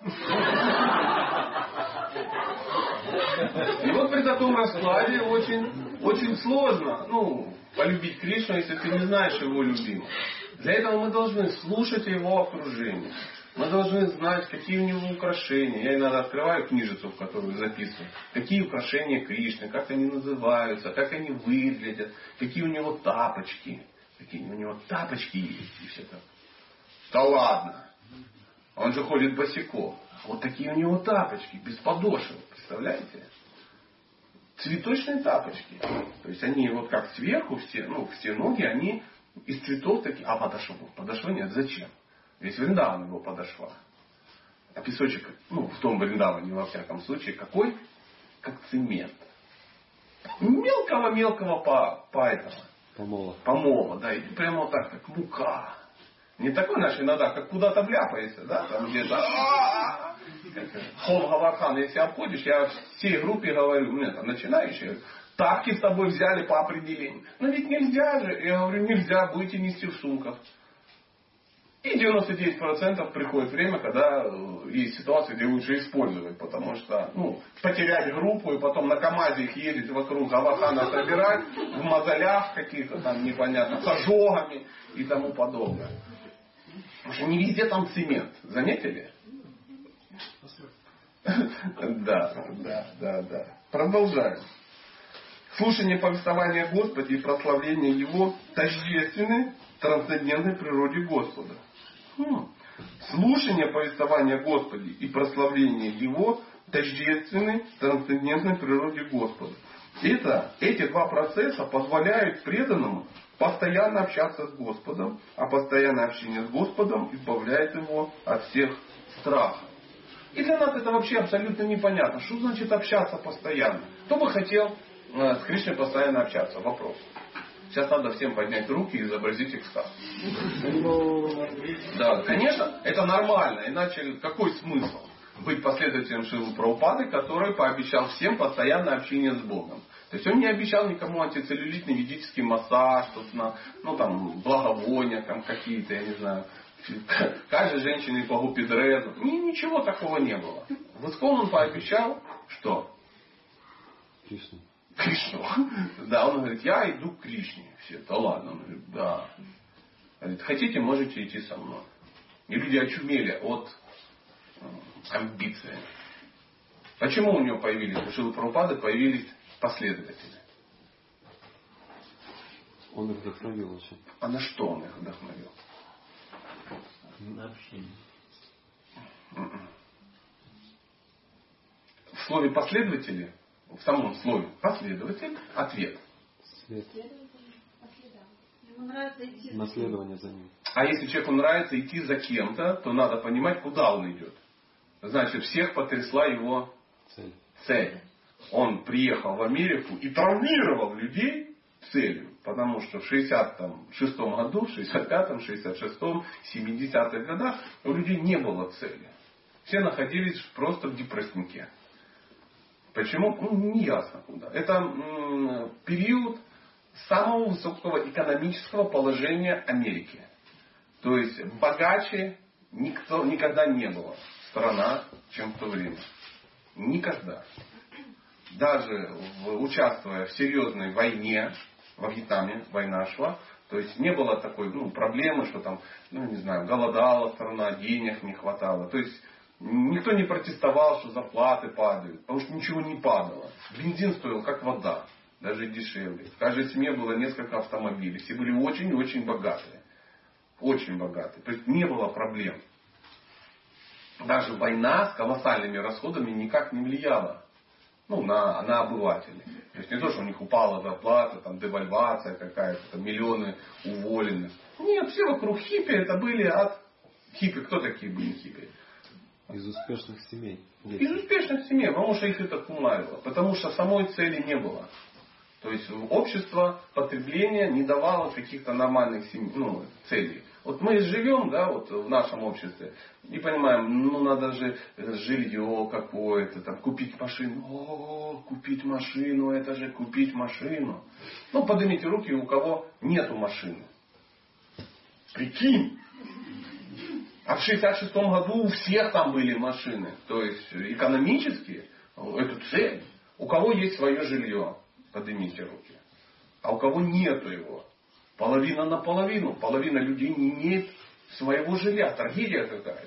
И вот при таком раскладе очень, очень сложно ну, полюбить Кришну, если ты не знаешь его любимого. Для этого мы должны слушать его окружение. Мы должны знать, какие у него украшения. Я иногда открываю книжицу, в которую записываю. Какие украшения Кришны, как они называются, как они выглядят, какие у него тапочки. Какие у него тапочки есть. И все так. Да ладно. Он же ходит босиком. А Вот такие у него тапочки, без подошвы. Представляете? Цветочные тапочки. То есть они вот как сверху, все, ну, все ноги, они из цветов такие. А подошву? Подошвы нет. Зачем? Весь Вриндаван его подошва. А песочек, ну, в том Вриндаване, во всяком случае, какой? Как цемент. Мелкого-мелкого по, по этому
Помола.
помола, да, и прямо вот так, как мука. Не такой наш иногда, как куда-то вляпаешься, да, там где-то. Как Хом Гавархан, если обходишь, я всей группе говорю, ну это начинающие, тапки с тобой взяли по определению. Но ведь нельзя же, я говорю, нельзя, будете нести в сумках. И 99% приходит время, когда э, есть ситуации, где лучше использовать, потому что ну, потерять группу и потом на КАМАЗе их ездить вокруг Гавахана собирать, в мозолях каких-то там непонятно, с ожогами и тому подобное. Потому что не везде там цемент. Заметили? Да, да, да, да. Продолжаем. Слушание повествования о Господе и прославление Его тождественны трансцендентной природе Господа. Хм. Слушание повествования о Господе и прославление Его тождественны трансцендентной природе Господа. Это, эти два процесса позволяют преданному постоянно общаться с Господом, а постоянное общение с Господом избавляет его от всех страхов. И для нас это вообще абсолютно непонятно. Что значит общаться постоянно? Кто бы хотел э, с Кришной постоянно общаться? Вопрос. Сейчас надо всем поднять руки и изобразить экстаз. Да, конечно, это нормально. Иначе какой смысл быть последователем Шилы Прабхупады, который пообещал всем постоянное общение с Богом? То есть он не обещал никому антицеллюлитный ведический массаж, тут на, ну там благовония там какие-то, я не знаю, каждой женщине по гупидрезу. Ни, ничего такого не было. В Искон он пообещал, что
Кришна.
Кришну. Да, он говорит, я иду к Кришне. Все, да ладно. Он говорит, да. Говорит, хотите, можете идти со мной. И люди очумели от э, амбиции. Почему у него появились, у Шилы Прабхупады появились последователи?
Он их вдохновил очень.
А на что он их вдохновил?
На общение.
В слове последователи, в самом слове последователь, ответ.
След.
Ему нравится идти за
Наследование за ним.
А если человеку нравится идти за кем-то, то надо понимать, куда он идет. Значит, всех потрясла его
Цель.
цель. Он приехал в Америку и травмировал людей целью. Потому что в 66 году, в 65-м, 66-м, 70-х годах у людей не было цели. Все находились просто в депресснике. Почему? Ну, не ясно куда. Это период самого высокого экономического положения Америки. То есть богаче никто, никогда не было страна, чем в то время. Никогда. Даже в, участвуя в серьезной войне, во Вьетнаме война шла, то есть не было такой ну, проблемы, что там, ну не знаю, голодала страна, денег не хватало. То есть никто не протестовал, что зарплаты падают, потому что ничего не падало. Бензин стоил как вода, даже дешевле. В каждой семье было несколько автомобилей. Все были очень-очень богатые. Очень богатые. То есть не было проблем. Даже война с колоссальными расходами никак не влияла ну, на, на обывателей. То есть не то, что у них упала зарплата, там девальвация какая-то, там миллионы уволены. Нет, все вокруг хиппи это были от хиппи. Кто такие были хиппи?
Из успешных семей.
Из успешных семей, потому что их это кумарило. Потому что самой цели не было. То есть общество потребления не давало каких-то нормальных семей, ну, целей. Вот мы живем, да, вот в нашем обществе и понимаем, ну надо же жилье какое-то, там, купить машину. О, купить машину, это же купить машину. Ну, поднимите руки, у кого нету машины. Прикинь. А в 66 году у всех там были машины. То есть экономически эту цель. У кого есть свое жилье, поднимите руки. А у кого нету его. Половина на половину. Половина людей не имеет своего жилья. Трагедия какая-то.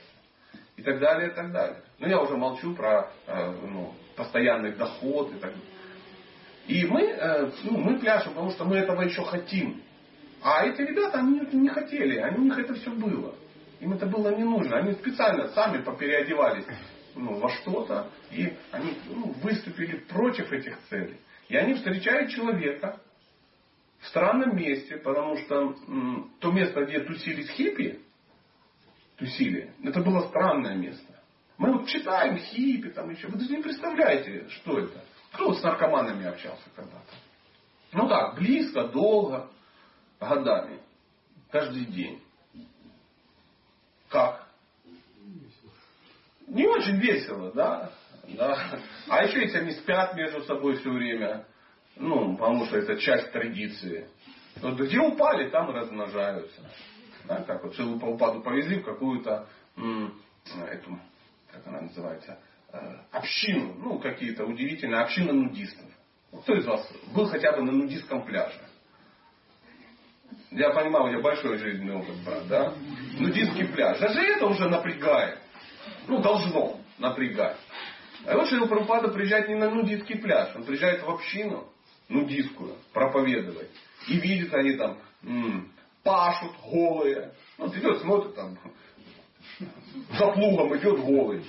И так далее, и так далее. Но я уже молчу про э, ну, постоянный доход и так далее. И мы, э, ну, мы пляшем, потому что мы этого еще хотим. А эти ребята, они это не хотели. Они, у них это все было. Им это было не нужно. Они специально сами попереодевались ну, во что-то. И они ну, выступили против этих целей. И они встречают человека, в странном месте, потому что м, то место, где тусились хиппи, тусили, это было странное место. Мы вот читаем хиппи, там еще. Вы даже не представляете, что это. Кто с наркоманами общался когда-то? Ну так, близко, долго, годами, каждый день. Как? Не очень весело, да? да. А еще если они спят между собой все время, ну, потому что это часть традиции. Вот где упали, там размножаются. Да, как вот Шилу упаду повезли в какую-то эту, как она называется, э, общину, ну, какие-то удивительные общины нудистов. Кто из вас был хотя бы на нудистском пляже? Я понимаю, у тебя большой жизненный опыт, брат, да? Нудистский пляж. Даже это уже напрягает. Ну, должно напрягать. А вот Шрила Прабхупада приезжает не на нудистский пляж, он приезжает в общину нудистскую проповедовать. И видит они там м, пашут голые. Ну, вот идет, смотрит там, за плугом идет голый.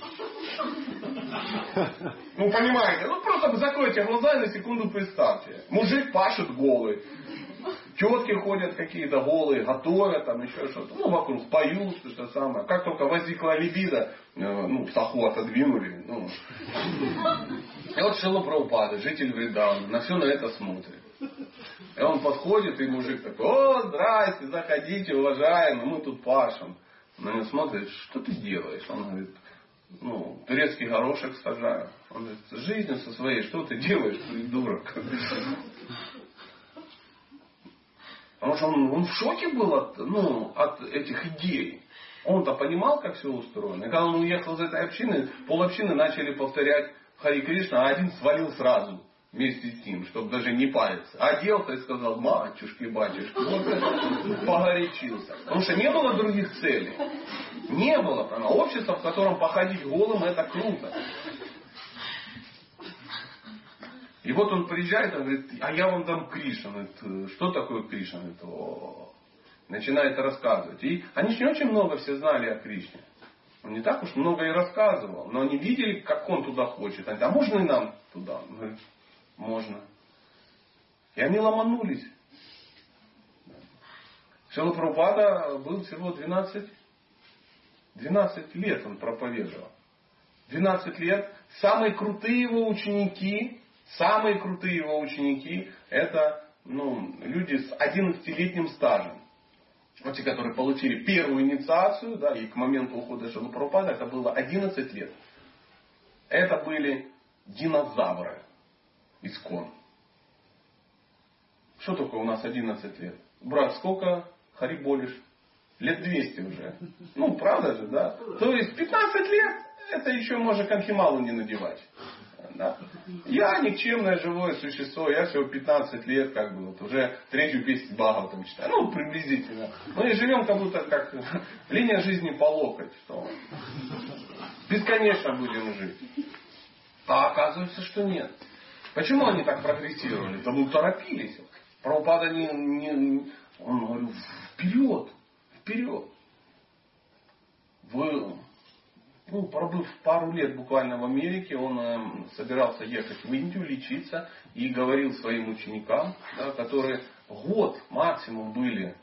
Ну, понимаете, ну просто закройте глаза и на секунду представьте. Мужик пашет голый. Тетки ходят какие-то голые, готовят там еще что-то. Ну, вокруг поют, что самое. Как только возникла либидо, э, ну, саху отодвинули. Ну. И вот Шилу Прабхупада, житель Вриндавана, на все на это смотрит. И он подходит, и мужик такой, о, здрасте, заходите, уважаемый, мы тут пашем. На него смотрит, что ты делаешь? Он говорит, ну, турецкий горошек сажаю. Он говорит, жизнью со своей, что ты делаешь, придурок? Потому что он, он в шоке был от, ну, от этих идей. Он-то понимал, как все устроено. И когда он уехал из этой общины, пол общины начали повторять Хари Кришна, а один свалил сразу вместе с ним, чтобы даже не париться. Оделся и сказал, матюшки, батюшки, вот погорячился. Потому что не было других целей. Не было. Общество, в котором походить голым, это круто. И вот он приезжает, он говорит, а я вам дам Кришна. Говорит, что такое О. Начинает рассказывать. И они же не очень много все знали о Кришне. Он не так уж много и рассказывал. Но они видели, как он туда хочет. Они говорят, а можно и нам туда? Он говорит, можно. И они ломанулись. Шила Прабхупада был всего 12, 12 лет он проповедовал. 12 лет. Самые крутые его ученики Самые крутые его ученики это ну, люди с 11-летним стажем. Вот те, которые получили первую инициацию, да, и к моменту ухода Шилупрапада это было 11 лет. Это были динозавры искон. Что такое у нас 11 лет? Брат, сколько хариболишь? Лет 200 уже. Ну, правда же, да? То есть 15 лет это еще можно конхималу не надевать. Да? Я никчемное живое существо, я всего 15 лет, как бы, вот, уже третью песню там читаю. Ну, приблизительно. Мы живем как будто как линия жизни по локоть. Что бесконечно будем жить. А оказывается, что нет. Почему они так прогрессировали? Потому торопились. Правопада не, не... Он говорил, вперед, вперед. Вы, ну, пробыв пару лет буквально в Америке, он э, собирался ехать в Индию лечиться и говорил своим ученикам, да, которые год максимум были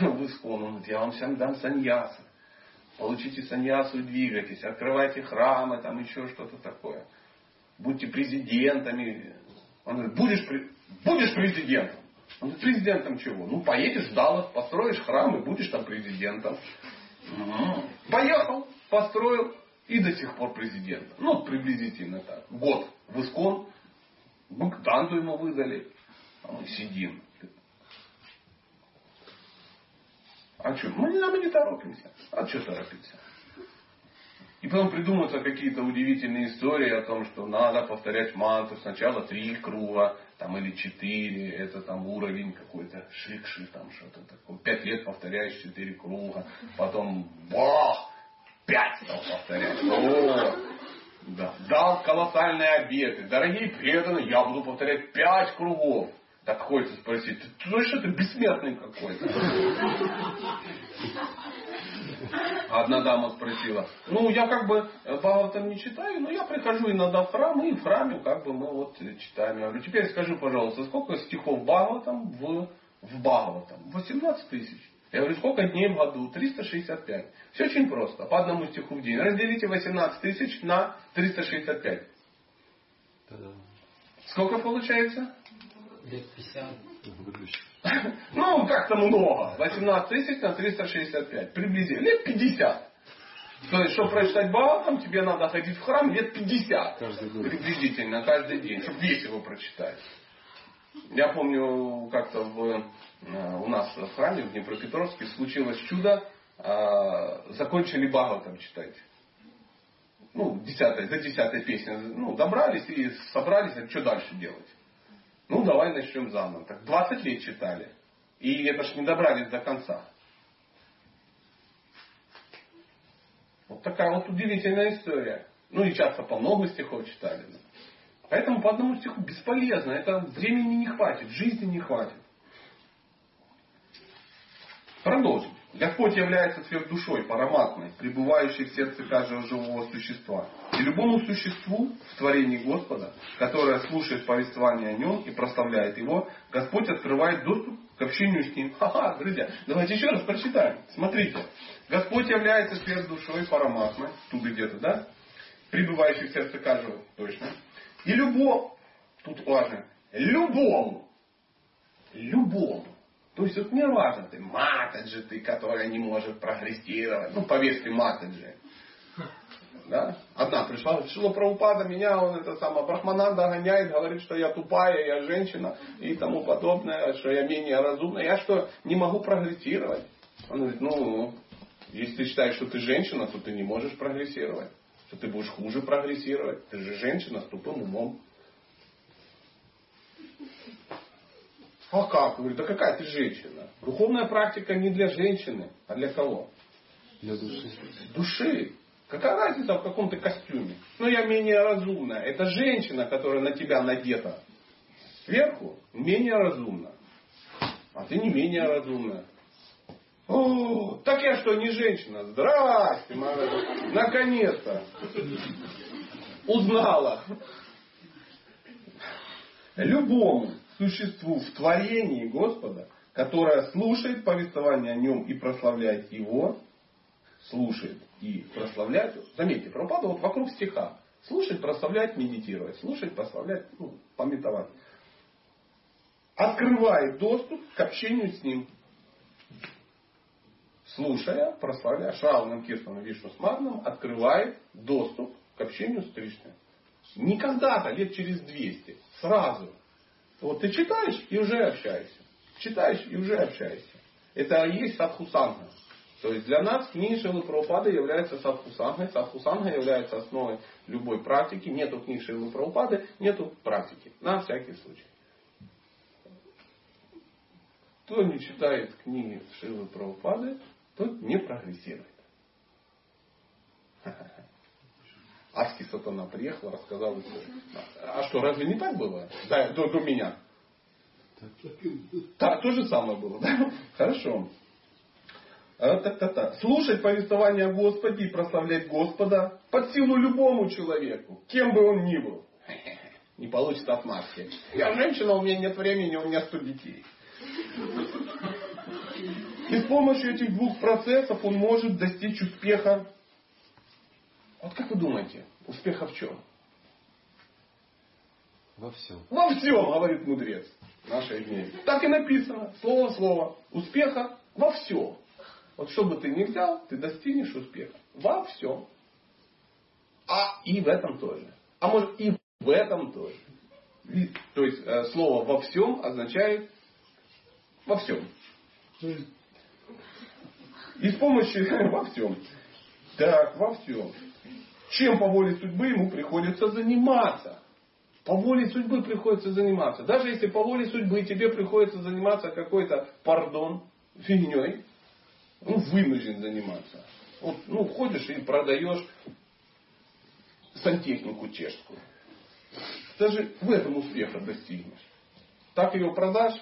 в Искон, он говорит, я вам всем дам саньяса. Получите саньясу и двигайтесь, открывайте храмы, там еще что-то такое. Будьте президентами. Он говорит, будешь, будешь президентом. Он говорит, президентом чего? Ну, поедешь в Даллас, построишь храм и будешь там президентом. Поехал, построил и до сих пор президентом. Ну, приблизительно так. Год в Искон, Богданту ему выдали. А мы сидим. А что? Мы, мы не торопимся. А что торопиться? И потом придумываются какие-то удивительные истории о том, что надо повторять мантру сначала три круга, там или четыре, это там уровень какой-то шикши, там что-то такое. Пять лет повторяешь четыре круга, потом бах, пять стал повторять. О, да. Дал колоссальные обеты. Дорогие преданные, я буду повторять пять кругов. Так хочется спросить, ты точно ты бессмертный какой-то? Одна дама спросила, ну я как бы Бхагаватам не читаю, но я прихожу иногда в храм, и в храме как бы мы вот читаем. Я говорю, теперь скажи, пожалуйста, сколько стихов Бхагаватам в, в Бхагаватам? 18 тысяч. Я говорю, сколько дней в году? 365. Все очень просто. По одному стиху в день. Разделите 18 тысяч на 365. Сколько получается?
Лет 50.
Ну, как-то много. 18 тысяч на 365. Приблизительно. Лет 50. То есть, чтобы прочитать Бхагаватам, тебе надо ходить в храм лет 50.
Каждый год.
Приблизительно, каждый день. Чтобы весь его прочитать. Я помню, как-то в, у нас в храме в Днепропетровске случилось чудо. Э, закончили Бхагаватам читать. Ну, десятая, до десятой песни. Ну, добрались и собрались, а что дальше делать? Ну, давай начнем заново. Так 20 лет читали. И это ж не добрались до конца. Вот такая вот удивительная история. Ну и часто по много стихов читали. Поэтому по одному стиху бесполезно. Это времени не хватит, жизни не хватит. Продолжим. Господь является сверхдушой, параматной, пребывающей в сердце каждого живого существа. И любому существу в творении Господа, которое слушает повествование о нем и прославляет его, Господь открывает доступ к общению с ним. Ха-ха, друзья, давайте еще раз прочитаем. Смотрите. Господь является сверхдушой, параматной, тут где-то, да? Пребывающей в сердце каждого, точно. И любому, тут важно, любому, любому то есть вот не важно, ты матаджи, ты, которая не может прогрессировать. Ну, поверьте, матаджи. Да? Одна пришла, говорит, Шила Праупада, меня он это самое, Брахмананда гоняет, говорит, что я тупая, я женщина и тому подобное, что я менее разумная. Я что, не могу прогрессировать? Он говорит, ну, если ты считаешь, что ты женщина, то ты не можешь прогрессировать. Что ты будешь хуже прогрессировать. Ты же женщина с тупым умом. А как? Говорю, да какая ты женщина? Духовная практика не для женщины, а для кого?
Для души.
Души. Какая разница в каком то костюме? Ну, я менее разумная. Это женщина, которая на тебя надета сверху, менее разумна. А ты не менее разумная. О, так я что, не женщина? Здрасте, Марафа. Наконец-то. Узнала. Любому существу в творении Господа, которое слушает повествование о нем и прославляет его, слушает и прославляет. Заметьте, Прабхупада вот вокруг стиха. Слушать, прославлять, медитировать. Слушать, прославлять, ну, пометовать. Открывает доступ к общению с ним. Слушая, прославляя Шраваном Киртаном Вишну Смагном, открывает доступ к общению с Кришной. Не когда-то, лет через 200. Сразу. Вот ты читаешь и уже общаешься. Читаешь и уже общаешься. Это и есть садхусанга. То есть для нас книги Шилы Прабхупады является садхусангой. Садхусанга является основой любой практики. Нету книг Шилы Прабхупады, нету практики. На всякий случай. Кто не читает книги Шилы Прабхупады, тот не прогрессирует. Адский сатана приехал, рассказал. А что, разве не так было? Да, до, до меня. Так, то же самое было, да? Хорошо. А, так, так. Слушать повествование о Господе и прославлять Господа под силу любому человеку, кем бы он ни был. Не получится отмазки. Я женщина, у меня нет времени, у меня сто детей. И с помощью этих двух процессов он может достичь успеха. Вот как вы думаете, успеха в чем?
Во всем.
Во всем, говорит мудрец нашей дней. Так и написано, слово в слово. Успеха во всем. Вот что бы ты ни взял, ты достигнешь успеха. Во всем. А и в этом тоже. А может и в этом тоже. То есть э, слово во всем означает во всем. И с помощью во всем. Так, во всем. Чем по воле судьбы ему приходится заниматься? По воле судьбы приходится заниматься. Даже если по воле судьбы тебе приходится заниматься какой-то, пардон, фигней, ну, вынужден заниматься. Вот, ну, ходишь и продаешь сантехнику чешскую. Даже в этом успеха достигнешь. Так ее продашь,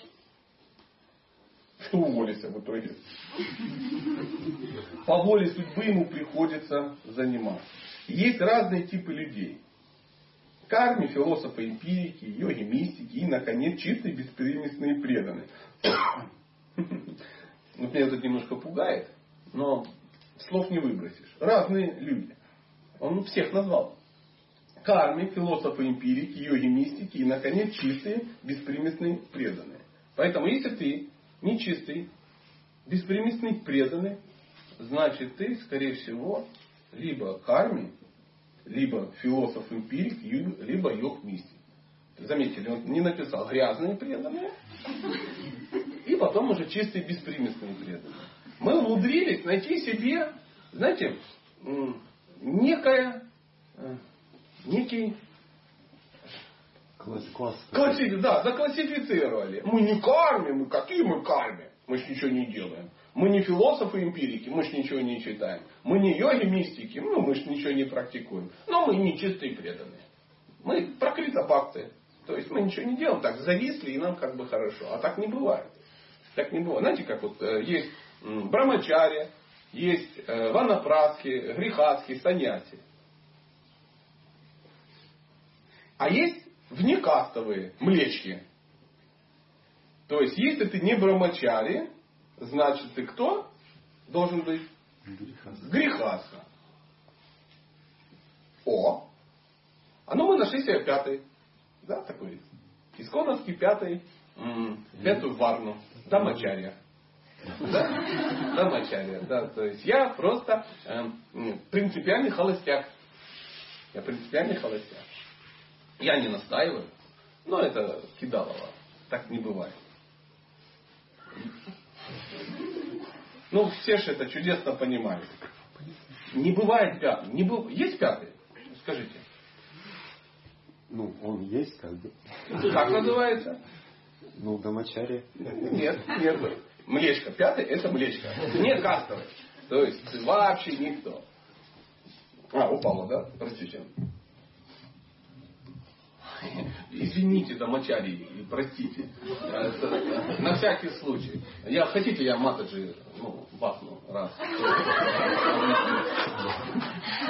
что уволится в итоге. По воле судьбы ему приходится заниматься. Есть разные типы людей. Карми, философы, эмпирики, йоги, мистики и, наконец, чистые, беспримесные преданные. Вот меня тут немножко пугает, но слов не выбросишь. Разные люди. Он всех назвал. Карми, философы, эмпирики, йоги, мистики и, наконец, чистые, беспримесные, преданные. Поэтому, если ты нечистый, беспримесный, преданный, значит ты, скорее всего, либо карми, либо философ-эмпирик, либо йог-мистик. Заметили, он не написал грязные преданные, и потом уже чистые беспримесные преданные. Мы умудрились найти себе, знаете, некое, э, некий
Класс, класс.
Класси... Да, заклассифицировали. Мы не кармим, мы какие мы карми? Мы ж ничего не делаем. Мы не философы эмпирики, мы ж ничего не читаем. Мы не йоги мистики, ну мы ж ничего не практикуем. Но мы не чистые преданные. Мы прокритопакты. То есть мы ничего не делаем, так зависли и нам как бы хорошо. А так не бывает. Так не бывает. Знаете, как вот э, есть брамачари, есть э, ванапраски, грехаски, саньяси. А есть внекастовые млечки. То есть, если ты не брамачари, значит ты кто должен быть? Грехаса. О! А ну мы нашли себе пятый. Да, такой. Исконовский пятый. Пятую варну. Дамачария. Да? Дамачария. Да, то есть я просто э, принципиальный холостяк. Я принципиальный холостяк. Я не настаиваю, но это кидалово. Так не бывает. Ну, все же это чудесно понимают. Не бывает пятый. Не быв... Есть пятый? Скажите.
Ну, он есть как бы.
Как называется?
Ну, домочаре.
Нет, нет. Млечка. Пятый это млечка. Не кастовый. То есть вообще никто. А, упало, да? Простите. Извините, домочари, простите. На всякий случай. Я, хотите, я матаджи ну, бахну раз.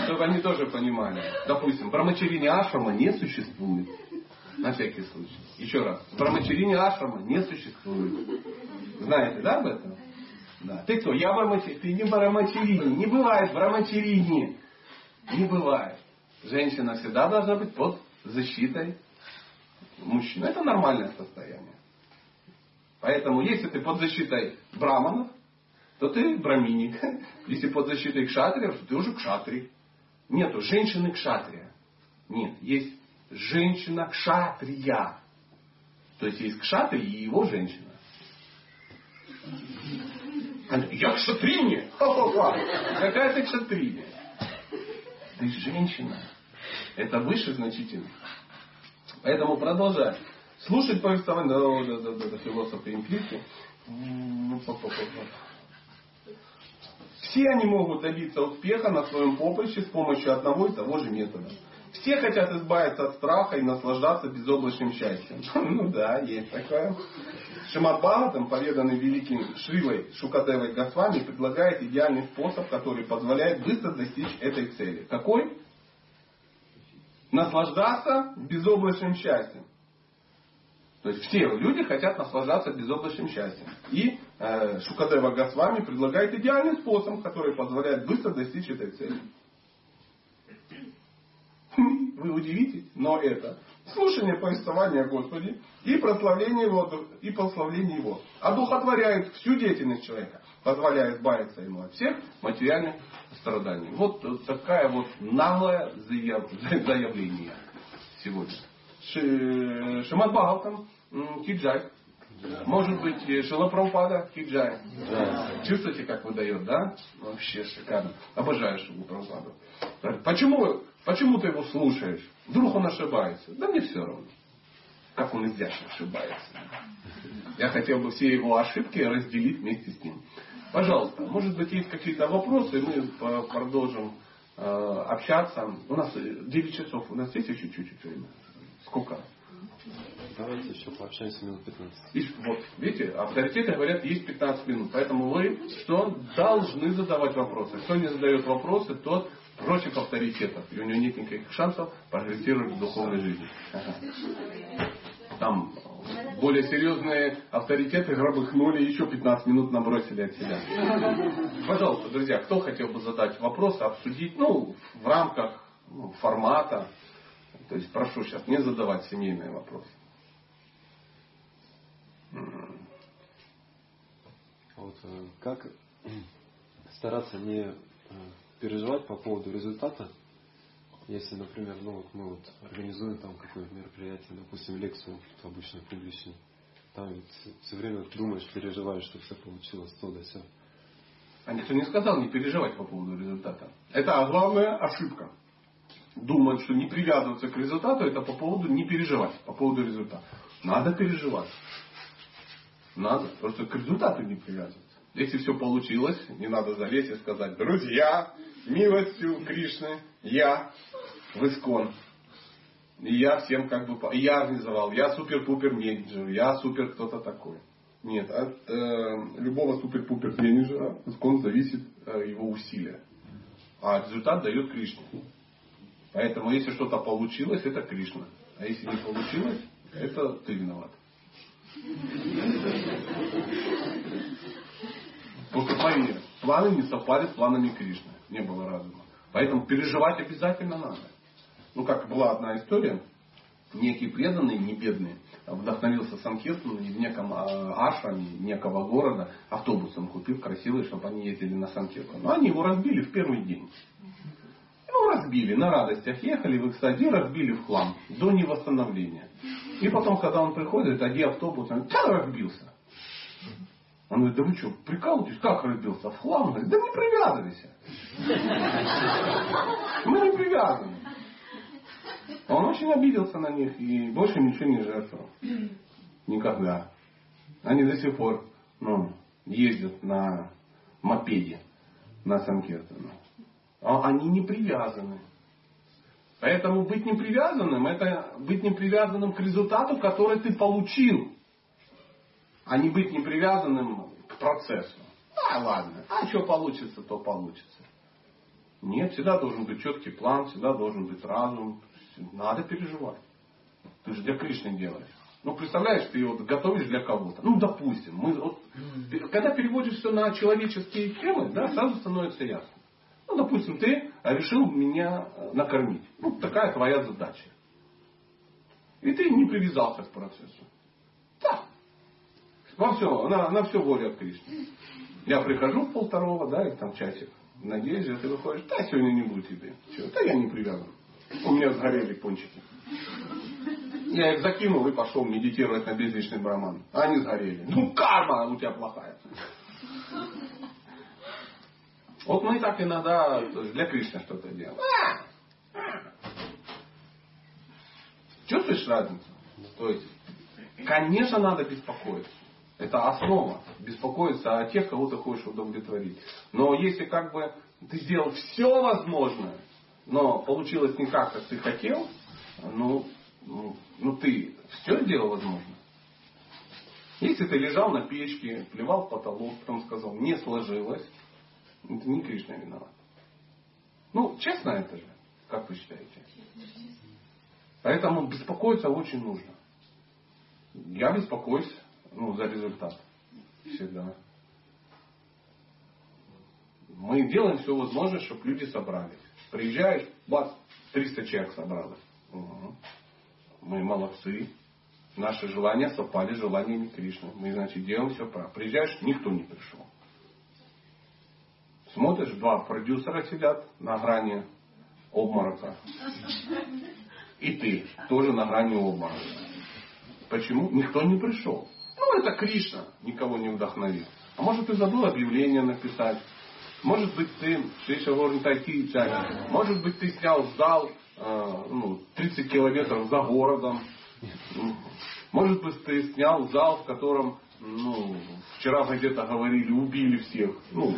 Чтобы они тоже понимали. Допустим, брамачарини ашрама не существует. На всякий случай. Еще раз. Брамачарини ашрама не существует. Знаете, да, об этом? Да. Ты кто? Я брамачарини. Ты не брамачарини. Не бывает брамачарини. Не бывает. Женщина всегда должна быть под защитой мужчины. Это нормальное состояние. Поэтому, если ты под защитой браманов, то ты браминик. Если под защитой кшатриев, то ты уже кшатри. Нету женщины кшатрия. Нет, есть женщина кшатрия. То есть есть кшатри и его женщина. Я кшатриня. Какая ты кшатриня? Ты женщина. Это выше значительно. Поэтому продолжай. Слушать повествование, да, да, да, да, философы имплики. Все они могут добиться успеха на своем поприще с помощью одного и того же метода. Все хотят избавиться от страха и наслаждаться безоблачным счастьем. Ну да, есть такое. Шимат Бхагаватам, поведанный великим Шривой Шукадевой Госвами, предлагает идеальный способ, который позволяет быстро достичь этой цели. Какой? Наслаждаться безоблачным счастьем. То есть все люди хотят наслаждаться безоблачным счастьем. И э, Шукадева Госвами предлагает идеальный способ, который позволяет быстро достичь этой цели. Вы удивитесь, но это слушание повествования о Господе и прославление Его, и прославление Его одухотворяет всю деятельность человека, позволяет избавиться ему от всех материальных страданий. Вот такая вот наглое заявление сегодня. Шимат Бхагаватам, Киджай. Может быть, Шила Прабхупада, Киджай. Чувствуете, как выдает, да? Вообще шикарно. Обожаю Шилу Прабхупаду. Почему, почему ты его слушаешь? Вдруг он ошибается? Да мне все равно. Как он изящно ошибается. Я хотел бы все его ошибки разделить вместе с ним. Пожалуйста, может быть, есть какие-то вопросы, мы продолжим э, общаться. У нас 9 часов, у нас есть еще чуть-чуть время? Сколько?
Давайте еще пообщаемся минут 15.
И, вот, видите, авторитеты говорят, есть 15 минут. Поэтому вы что? Должны задавать вопросы. Кто не задает вопросы, тот против авторитетов. И у него нет никаких шансов прогрессировать в духовной жизни. Ага. Там более серьезные авторитеты гробыхнули, еще 15 минут набросили от себя. Пожалуйста, друзья, кто хотел бы задать вопрос, обсудить, ну, в рамках ну, формата, то есть прошу сейчас не задавать семейные вопросы.
Вот, э, как стараться не э, переживать по поводу результата, если, например, ну вот мы вот организуем там какое-то мероприятие, допустим, лекцию обычно публичную, там ведь все время думаешь, переживаешь, что все получилось, то да все.
А никто не сказал не переживать по поводу результата. Это главная ошибка думают, что не привязываться к результату, это по поводу не переживать, по поводу результата. Надо переживать. Надо. Просто к результату не привязываться. Если все получилось, не надо залезть и сказать, друзья, милостью Кришны, я в Искон. И я всем как бы, я организовал, я супер-пупер менеджер, я супер кто-то такой. Нет, от э, любого супер-пупер менеджера Искон зависит э, его усилия. А результат дает Кришне. Поэтому если что-то получилось, это Кришна. А если не получилось, это ты виноват. Просто твои планы не совпали с планами Кришны. Не было разума. Поэтому переживать обязательно надо. Ну, как была одна история. Некий преданный, не бедный, вдохновился Санкиртон и в неком а, ашраме некого города автобусом купил красивый, чтобы они ездили на Санкиртон. Но они его разбили в первый день. Ну, разбили, на радостях ехали в Экстади, разбили в хлам, до невосстановления. И потом, когда он приходит, один автобус, он говорит, да, разбился. Он говорит, да вы что, прикалываетесь, как разбился? В хлам? Говорит, да не привязывайся. Мы не привязаны. Он очень обиделся на них и больше ничего не жертвовал. Никогда. Они до сих пор ну, ездят на мопеде на Санкертона. А они не привязаны. Поэтому быть не привязанным, это быть не привязанным к результату, который ты получил, а не быть не привязанным к процессу. А ладно, а что получится, то получится. Нет, всегда должен быть четкий план, всегда должен быть разум. Надо переживать. Ты же для Кришны делаешь. Ну, представляешь, ты вот готовишь для кого-то. Ну, допустим, мы вот, когда переводишь все на человеческие темы, да, сразу становится ясно. Ну, допустим, ты решил меня э, накормить. Ну, такая твоя задача. И ты не привязался к процессу. Да. Во все, на, на все воля от Кришны. Я прихожу в полвторого, да, или там часик. Надеюсь, ты выходишь, да, сегодня не будет еды. Чего? Да я не привязан. У меня сгорели пончики. Я их закинул и пошел медитировать на безличный браман. Они сгорели. Ну, карма у тебя плохая. Вот мы так иногда для Кришны что-то делаем. Чувствуешь разницу? То есть, конечно, надо беспокоиться. Это основа. Беспокоиться о тех, кого ты хочешь удовлетворить. Но если как бы ты сделал все возможное, но получилось не так, как ты хотел, ну, ну, ну ты все сделал возможно. Если ты лежал на печке, плевал в потолок, потом сказал, не сложилось, это не Кришна виноват. Ну, честно это же, как вы считаете? Поэтому беспокоиться очень нужно. Я беспокоюсь ну, за результат. Всегда. Мы делаем все возможное, чтобы люди собрались. Приезжаешь, бац, 300 человек собралось. Угу. Мы молодцы. Наши желания совпали с желаниями Кришны. Мы, значит, делаем все правильно. Приезжаешь, никто не пришел. Смотришь, два продюсера сидят на грани обморока. И ты тоже на грани обморока. Почему? Никто не пришел. Ну, это Кришна никого не вдохновил. А может, ты забыл объявление написать. Может быть, ты, Шриша Ворнитайти может быть, ты снял зал э, ну, 30 километров за городом. Может быть, ты снял зал, в котором ну, вчера где-то говорили, убили всех. Ну,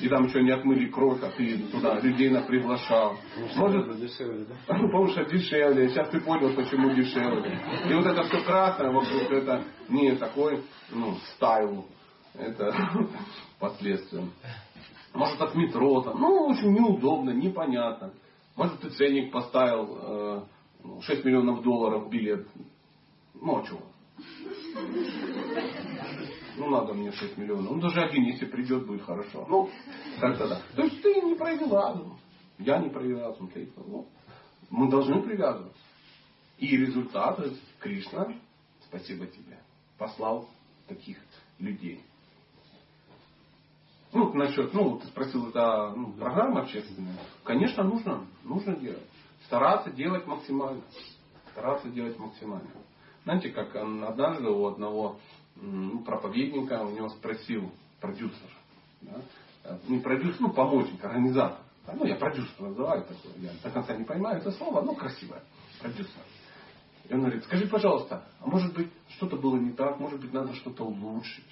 и там еще не отмыли кровь, а ты туда людей на приглашал.
Может, дешевле, да?
Ну, потому что дешевле. Сейчас ты понял, почему дешевле. И вот это все красное вокруг, это не такой, ну, стайл. Это последствия. Может от метро там. Ну, очень неудобно, непонятно. Может ты ценник поставил э, 6 миллионов долларов билет. Ну, а чего? Ну, надо мне 6 миллионов. Ну, даже один, если придет, будет хорошо. Ну, как тогда? То есть ты не разум. Я не разум. Ты, ну, мы должны привязываться. И результаты Кришна, спасибо тебе, послал таких людей. Ну, насчет, ну, ты спросил, это ну, программа общественная. Конечно, нужно, нужно делать. Стараться делать максимально. Стараться делать максимально. Знаете, как однажды у одного ну, проповедника у него спросил продюсер. Да? Не продюсер, ну, помощник, организатор. Ну, я продюсер называю такое. Я до конца не понимаю это слово, но красивое. Продюсер. И он говорит, скажи, пожалуйста, а может быть что-то было не так, может быть надо что-то улучшить.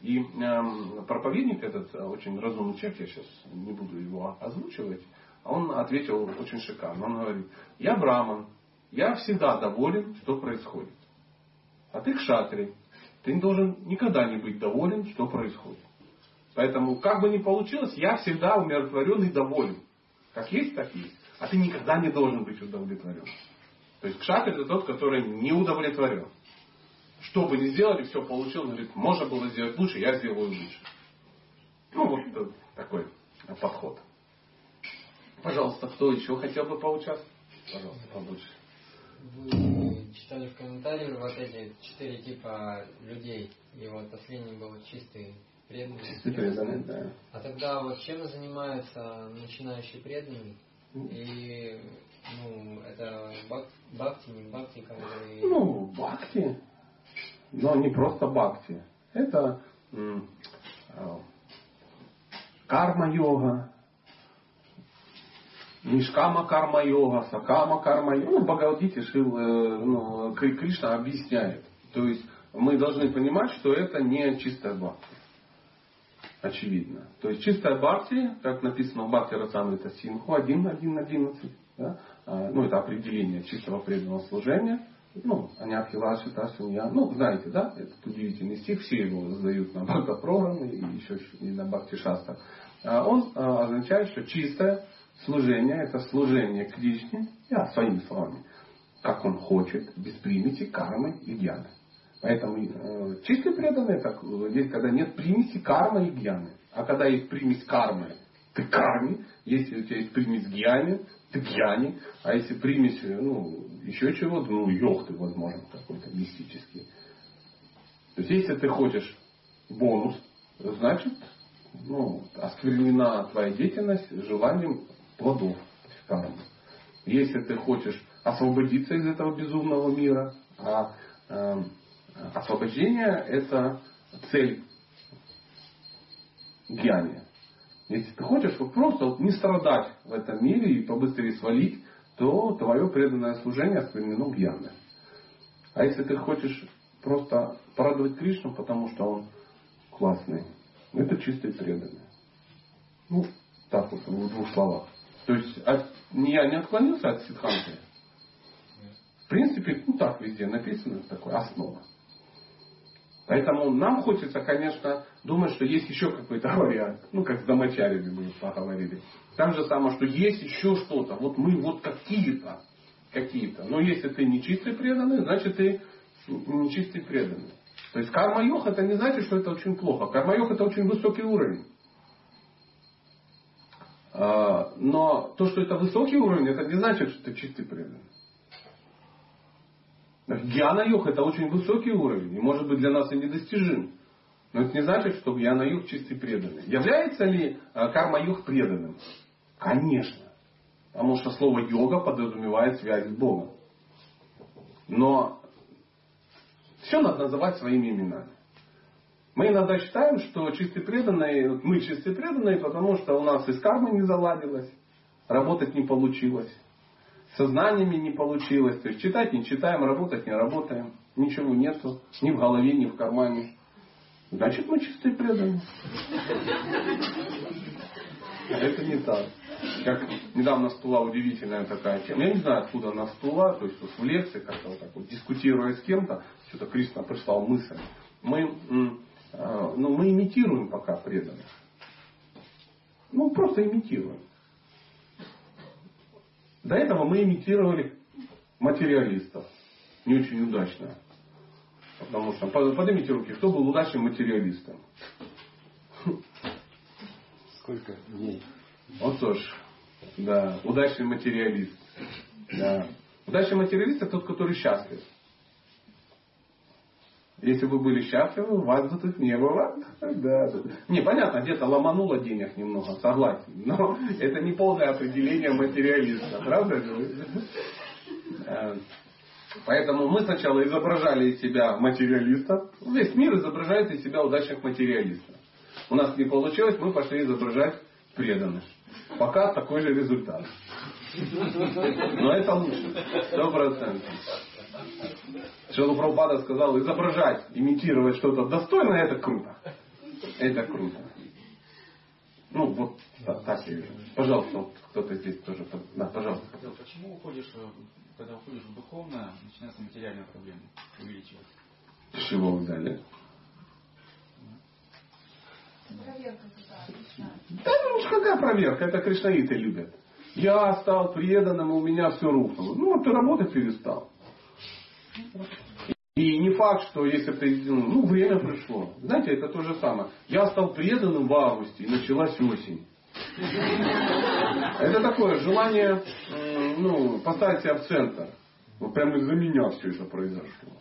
И э, проповедник этот, э, очень разумный человек, я сейчас не буду его озвучивать, он ответил очень шикарно. Он говорит, я браман, я всегда доволен, что происходит. А ты кшатри, ты должен никогда не быть доволен, что происходит. Поэтому, как бы ни получилось, я всегда умиротворен и доволен. Как есть, так есть. А ты никогда не должен быть удовлетворен. То есть кшатри это тот, который не удовлетворен. Что бы ни сделали, все получил, он говорит, можно было сделать лучше, я сделаю лучше. Ну, вот такой подход. Пожалуйста, кто еще хотел бы поучаствовать? Пожалуйста, побольше.
Вы читали в комментариях вот эти четыре типа людей. И вот последний был чистый преданный.
Чистый преданный, да.
А тогда вот чем занимается начинающий преданный? И ну, это бак, бхакти, не бхакти, как бы...
Ну, бхакти. Но не просто бхакти. Это э, карма-йога, Нишкама карма йога, сакама карма йога. Ну, Бхагавадгите Шил, э, ну, Кришна объясняет. То есть мы должны понимать, что это не чистая бхакти. Очевидно. То есть чистая бхакти, как написано в Бхакти Расамрита Синху 1.1.11, да? А, ну это определение чистого преданного служения. Ну, Анятхи Лаши, Ташинья. Ну, знаете, да, этот удивительный стих, все его задают на Бхакта и еще и на Бхакти Шаста. А он а, означает, что чистая Служение – это служение Кришне, я своими словами, как он хочет, без примеси, кармы и гьяны. Поэтому э, чистый преданный – это есть, когда нет примеси кармы и гьяны. А когда есть примесь кармы, ты карми. Если у тебя есть примесь гьяни, ты гьяни. А если примесь, ну, еще чего-то, ну, йог ты, возможно, какой-то мистический. То есть, если ты хочешь бонус, значит, ну, осквернена твоя деятельность желанием плодов. Если ты хочешь освободиться из этого безумного мира. А э, освобождение это цель гьяни. Если ты хочешь вот просто вот не страдать в этом мире и побыстрее свалить, то твое преданное служение осквернено гьяной. А если ты хочешь просто порадовать Кришну, потому что он классный, это чистый преданный. Ну, так вот, в двух словах. То есть от, я не отклонился от Сидханты. В принципе, ну так везде написано, такое основа. Поэтому нам хочется, конечно, думать, что есть еще какой-то вариант. Ну, как с домочарями мы поговорили. Там же самое, что есть еще что-то. Вот мы вот какие-то. Какие-то. Но если ты не чистый преданный, значит ты не чистый преданный. То есть карма-йог это не значит, что это очень плохо. Карма-йог это очень высокий уровень. А, но то, что это высокий уровень, это не значит, что ты чистый преданный. Гьяна-йог это очень высокий уровень, и может быть для нас и недостижим. Но это не значит, что гьяна-йог чистый преданный. Является ли а, карма-йог преданным? Конечно. Потому что слово йога подразумевает связь с Богом. Но все надо называть своими именами. Мы иногда считаем, что чистые преданные, мы чистые преданные, потому что у нас и с кармой не заладилось, работать не получилось, сознаниями не получилось. То есть читать не читаем, работать не работаем, ничего нету, ни в голове, ни в кармане. Значит, мы чистые преданные. А это не так. Как недавно всплыла удивительная такая тема. Я не знаю, откуда она всплыла, то есть вот в лекции как-то вот так вот, дискутируя с кем-то, что-то Кришна прислал мысль. Мы а, ну, мы имитируем пока преданных. Ну, просто имитируем. До этого мы имитировали материалистов. Не очень удачно. Потому что, поднимите руки, кто был удачным материалистом?
Сколько дней?
Вот тоже. Да, удачный материалист. Да. Удачный материалист это тот, который счастлив. Если бы были счастливы, вас бы тут не было. Да. Не, понятно, где-то ломануло денег немного, согласен. Но это не полное определение материалиста, правда? Э, поэтому мы сначала изображали из себя материалиста. Весь мир изображает из себя удачных материалистов. У нас не получилось, мы пошли изображать преданных. Пока такой же результат. Но это лучше. Сто процентов. Шилу Прабхупада сказал, изображать, имитировать что-то достойное, это круто. Это круто. Ну, вот так, так я вижу. Пожалуйста, вот кто-то здесь тоже. Да, пожалуйста.
Почему уходишь, э, когда уходишь в духовное, начинаются материальные проблемы увеличиваться?
С чего вы взяли? Да ну какая проверка, это кришнаиты любят. Я стал преданным, у меня все рухнуло. Ну, вот ты работать перестал. И не факт, что если ты, ну, время пришло. Знаете, это то же самое. Я стал преданным в августе, и началась осень. Это такое желание ну, поставить себя в центр. Вот прямо из-за меня все это произошло.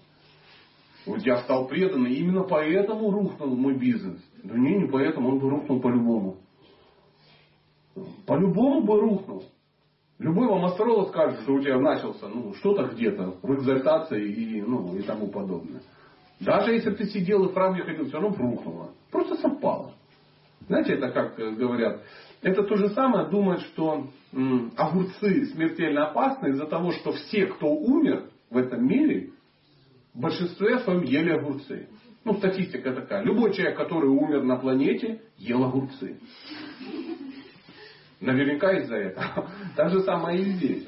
Вот я стал преданным, и именно поэтому рухнул мой бизнес. Да не, не поэтому, он бы рухнул по-любому. По-любому бы рухнул. Любой вам астролог скажет, что у тебя начался ну, что-то где-то в экзальтации и, ну, и тому подобное. Даже если ты сидел и в храме ходил, все равно рухнуло. Просто совпало. Знаете, это как э, говорят, это то же самое думать, что м, огурцы смертельно опасны из-за того, что все, кто умер в этом мире, в большинстве своем ели огурцы. Ну, статистика такая. Любой человек, который умер на планете, ел огурцы. Наверняка из-за этого. Так же самое и здесь.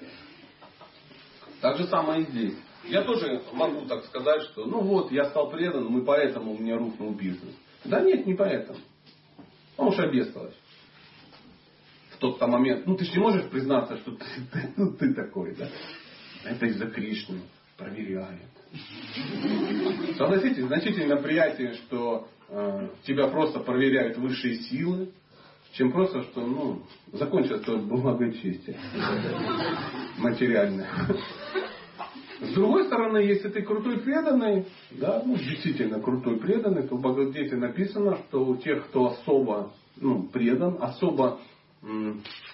Так же самое и здесь. Я тоже могу так сказать, что ну вот, я стал преданным, и поэтому у меня рухнул бизнес. Да нет, не поэтому. Потому что обесилось. В тот-то момент. Ну ты же не можешь признаться, что ты, ты, ну, ты такой, да? Это из-за Кришны. Проверяет. Согласитесь, значительно приятнее, что э, тебя просто проверяют высшие силы, чем просто, что ну, закончится благочестие материальное. С другой стороны, если ты крутой преданный, да, ну, действительно крутой преданный, то в Бхагавадгите написано, что у тех, кто особо ну, предан, особо,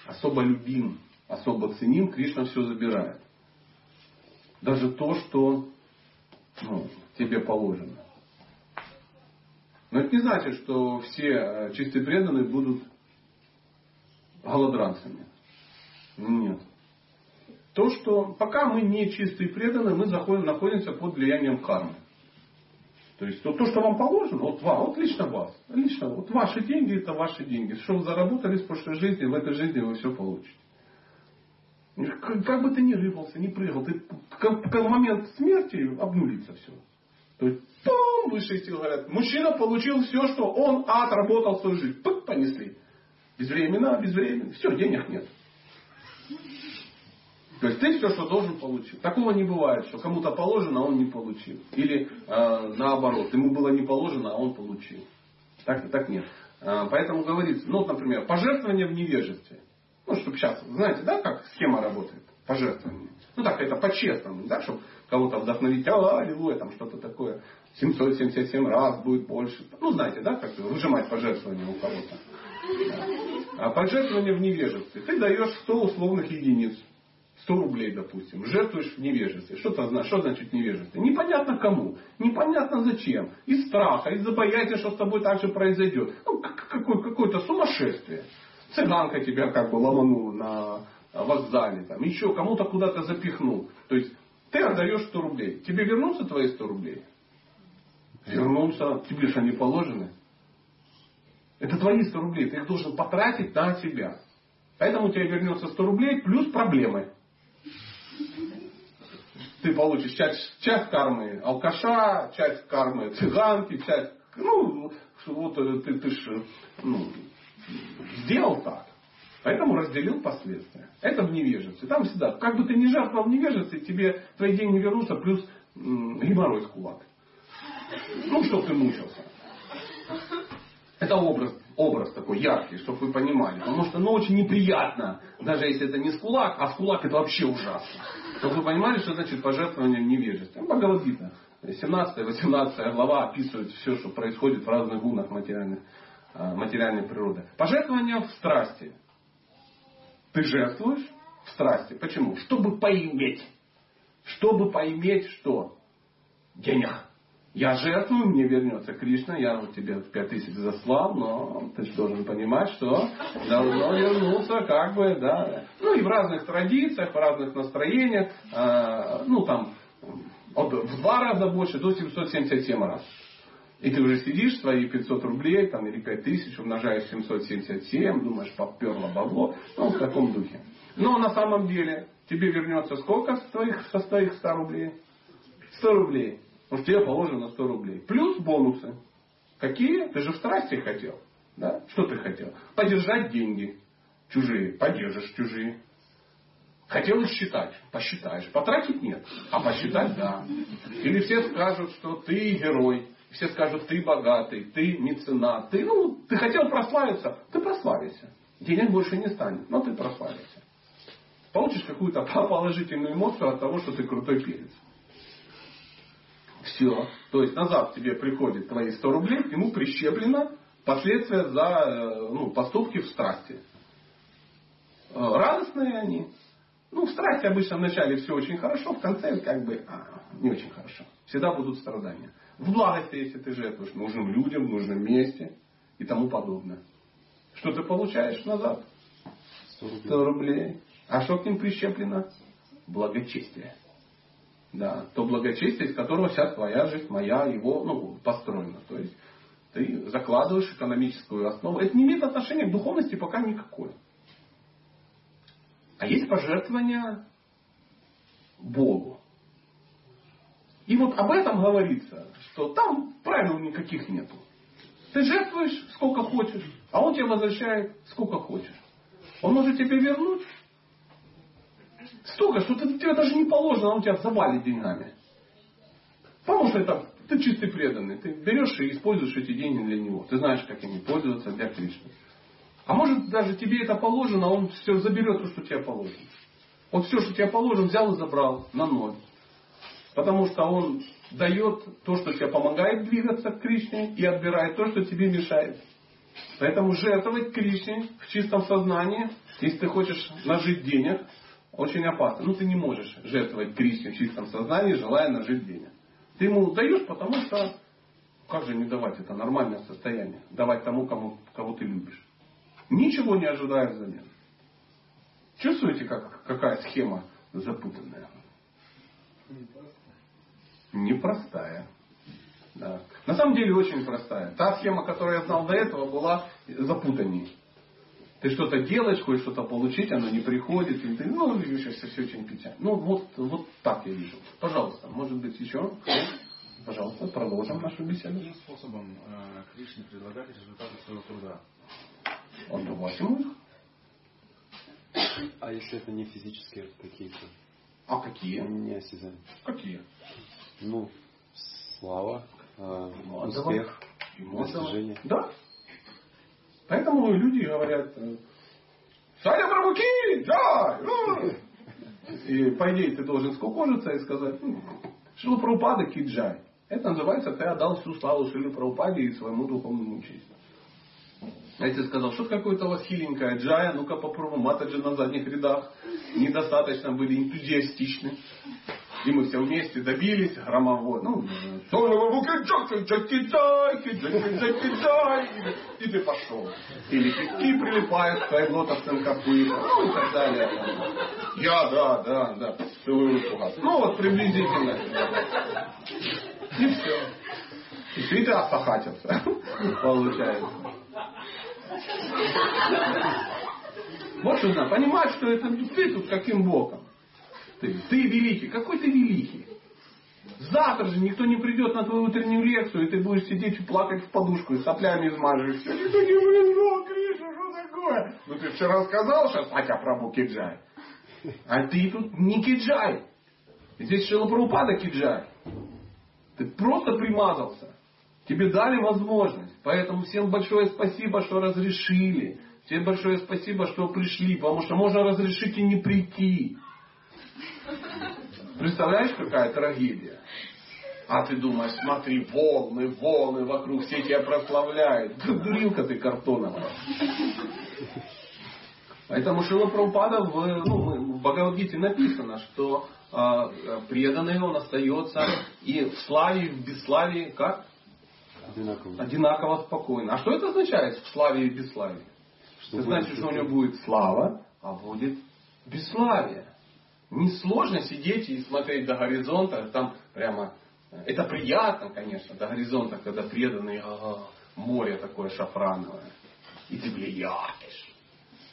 особо любим, особо ценим, Кришна все забирает. даже то, что ну, тебе положено. Но это не значит, что все э, чистые преданные будут голодранцами. Нет. То, что пока мы не чистые преданные, мы заходим, находимся под влиянием кармы. То есть то, то, что вам положено, вот вам, вот лично вас, лично, вот ваши деньги это ваши деньги. Что вы заработали в прошлой жизни, в этой жизни вы все получите. Как, как бы ты ни рыпался, ни прыгал, ты как, как момент смерти обнулится все. То есть, пум, высшие силы говорят, мужчина получил все, что он отработал свою жизнь. Пык, понесли. Безвременно, безвременно. Все, денег нет. То есть ты все, что должен, получил. Такого не бывает, что кому-то положено, а он не получил. Или э, наоборот, ему было не положено, а он получил. Так, так нет. Э, поэтому говорится, ну, например, пожертвование в невежестве. Ну, чтобы сейчас, знаете, да, как схема работает? Пожертвование. Ну так, это по-честному, да, чтобы кого-то вдохновить, а, аллилуйя, там что-то такое. 777 раз будет больше. Ну, знаете, да, как выжимать пожертвование у кого-то. А пожертвование в невежестве. Ты даешь 100 условных единиц. 100 рублей, допустим, жертвуешь в невежестве. Что, -то, что значит невежество? Непонятно кому, непонятно зачем. Из страха, из-за боязни, что с тобой так же произойдет. Ну, какое- какое-то сумасшествие. Цыганка тебя как бы ломанула на вокзале, там, еще кому-то куда-то запихнул. То есть ты отдаешь 100 рублей. Тебе вернутся твои 100 рублей? Вернутся. Тебе же они положены. Это твои 100 рублей. Ты их должен потратить на себя. Поэтому тебе вернется 100 рублей плюс проблемы. Ты получишь часть, часть кармы алкаша, часть кармы цыганки, часть... Ну, вот э, ты, ты ж, ну, сделал так. Поэтому разделил последствия. Это в невежестве. Там всегда, как бы ты ни жертвовал в невежестве, тебе твои деньги вернутся, плюс геморрой с кулак. Ну, чтобы ты мучился. Это образ, образ такой яркий, чтобы вы понимали. Потому что ну, очень неприятно, даже если это не с кулак, а с кулак это вообще ужасно. Чтобы вы понимали, что значит пожертвование в невежестве. Бхагавадгита. 17-18 глава описывает все, что происходит в разных гунах материальных, а, материальной природы. Пожертвование в страсти. Ты жертвуешь в страсти. Почему? Чтобы поиметь. Чтобы поиметь что? Денег. Я жертвую, мне вернется Кришна, я вот тебе пять тысяч заслал, но ты же должен понимать, что должно вернуться, как бы, да. Ну и в разных традициях, в разных настроениях, э, ну там, от, в два раза больше, до 777 раз. И ты уже сидишь, свои 500 рублей там, или 5000 умножаешь 777, думаешь, поперло бабло. Ну, в таком духе. Но на самом деле тебе вернется сколько с твоих, со своих 100 рублей? 100 рублей. Потому что тебе положено 100 рублей. Плюс бонусы. Какие? Ты же в страсти хотел. Да? Что ты хотел? Подержать деньги. Чужие. Подержишь чужие. Хотел их считать. Посчитаешь. Потратить нет. А посчитать да. Или все скажут, что ты герой. Все скажут, ты богатый, ты меценат. Ты, ну, ты хотел прославиться, ты прославишься. Денег больше не станет, но ты прославишься. Получишь какую-то положительную эмоцию от того, что ты крутой перец. Все. То есть назад тебе приходит твои 100 рублей, ему прищеплено последствия за ну, поступки в страсти. Радостные они. Ну, в страсти обычно вначале все очень хорошо, в конце как бы а, не очень хорошо. Всегда будут страдания. В благости, если ты жертвуешь нужным людям, в нужном месте и тому подобное. Что ты получаешь назад? 100 рублей. 100 рублей. А что к ним прищеплено? Благочестие. Да, то благочестие, из которого вся твоя жизнь, моя, его, ну, построена. То есть ты закладываешь экономическую основу. Это не имеет отношения к духовности пока никакой. А есть пожертвования Богу. И вот об этом говорится, что там правил никаких нету. Ты жертвуешь сколько хочешь, а он тебе возвращает сколько хочешь. Он может тебе вернуть столько, что ты, тебе даже не положено, он тебя завалит деньгами. Потому что это ты чистый преданный. Ты берешь и используешь эти деньги для него. Ты знаешь, как ими пользоваться для Кришны. А может даже тебе это положено, он все заберет то, что тебе положено. Вот все, что тебе положено, взял и забрал на ноль. Потому что он дает то, что тебе помогает двигаться к Кришне, и отбирает то, что тебе мешает. Поэтому жертвовать Кришне в чистом сознании, если ты хочешь нажить денег, очень опасно. Ну, ты не можешь жертвовать Кришне в чистом сознании, желая нажить денег. Ты ему даешь, потому что как же не давать? Это нормальное состояние. Давать тому, кому, кого ты любишь. Ничего не ожидая взамен. Чувствуете, как, какая схема запутанная? Непростая. Да. На самом деле очень простая. Та схема, которую я знал до этого, была запутаннее. Ты что-то делаешь, хочешь что-то получить, оно не приходит, и ты, ну, видишь, все очень печально. Ну, вот, вот так я вижу. Пожалуйста, может быть, еще? Пожалуйста, продолжим нашу беседу.
Каким способом э, Кришне предлагать результаты своего труда?
Ему их.
А если это не физические какие-то?
А какие?
Неосязаемые.
Какие?
Ну, слава, э,
Ему отдавать.
успех, достижение.
Да. Поэтому люди говорят, э, Саня Прабуки, да! И по идее ты должен скукожиться и сказать, «Ну, Шила Прабхупада Киджай. Это называется, ты отдал всю славу Шиле Прабхупаде и своему духовному учителю. А если сказал, что какое-то у вас хиленькое джая, ну-ка попробуем, матаджи на задних рядах недостаточно были энтузиастичны. И мы все вместе добились громовой. Ну, и ты пошел. Или кишки прилипают к твоим лотосным копытам, ну и так далее. Я, да, да, да, целую руку газ. Ну вот приблизительно. И все. И ты ты осахатился, получается. Вот надо. Понимать, что это ты тут каким боком. Ты, ты великий. Какой ты великий? Завтра же никто не придет на твою утреннюю лекцию, и ты будешь сидеть и плакать в подушку, и соплями измажешься. Никто не пришел, Криша, что такое? Ну ты вчера сказал сейчас, хотя про Киджай. А ты тут не Киджай. Здесь Шилапрупада Киджай. Ты просто примазался. Тебе дали возможность. Поэтому всем большое спасибо, что разрешили. Всем большое спасибо, что пришли. Потому что можно разрешить и не прийти. Представляешь, какая трагедия? А ты думаешь, смотри, волны, волны вокруг, все тебя прославляют. Дурилка ты картоновая. Поэтому Шила Прабхупада в, ну, в Бхагавадгите написано, что э, преданный он остается и в славе, и в бесславии как?
Одинаково.
Одинаково спокойно. А что это означает в славе и бесславии?
Что
это значит, что у него будет слава, а будет бесславие. Не сложно сидеть и смотреть до горизонта, там прямо, это приятно, конечно, до горизонта, когда преданный, ага, море такое шафрановое, и ты влияешь.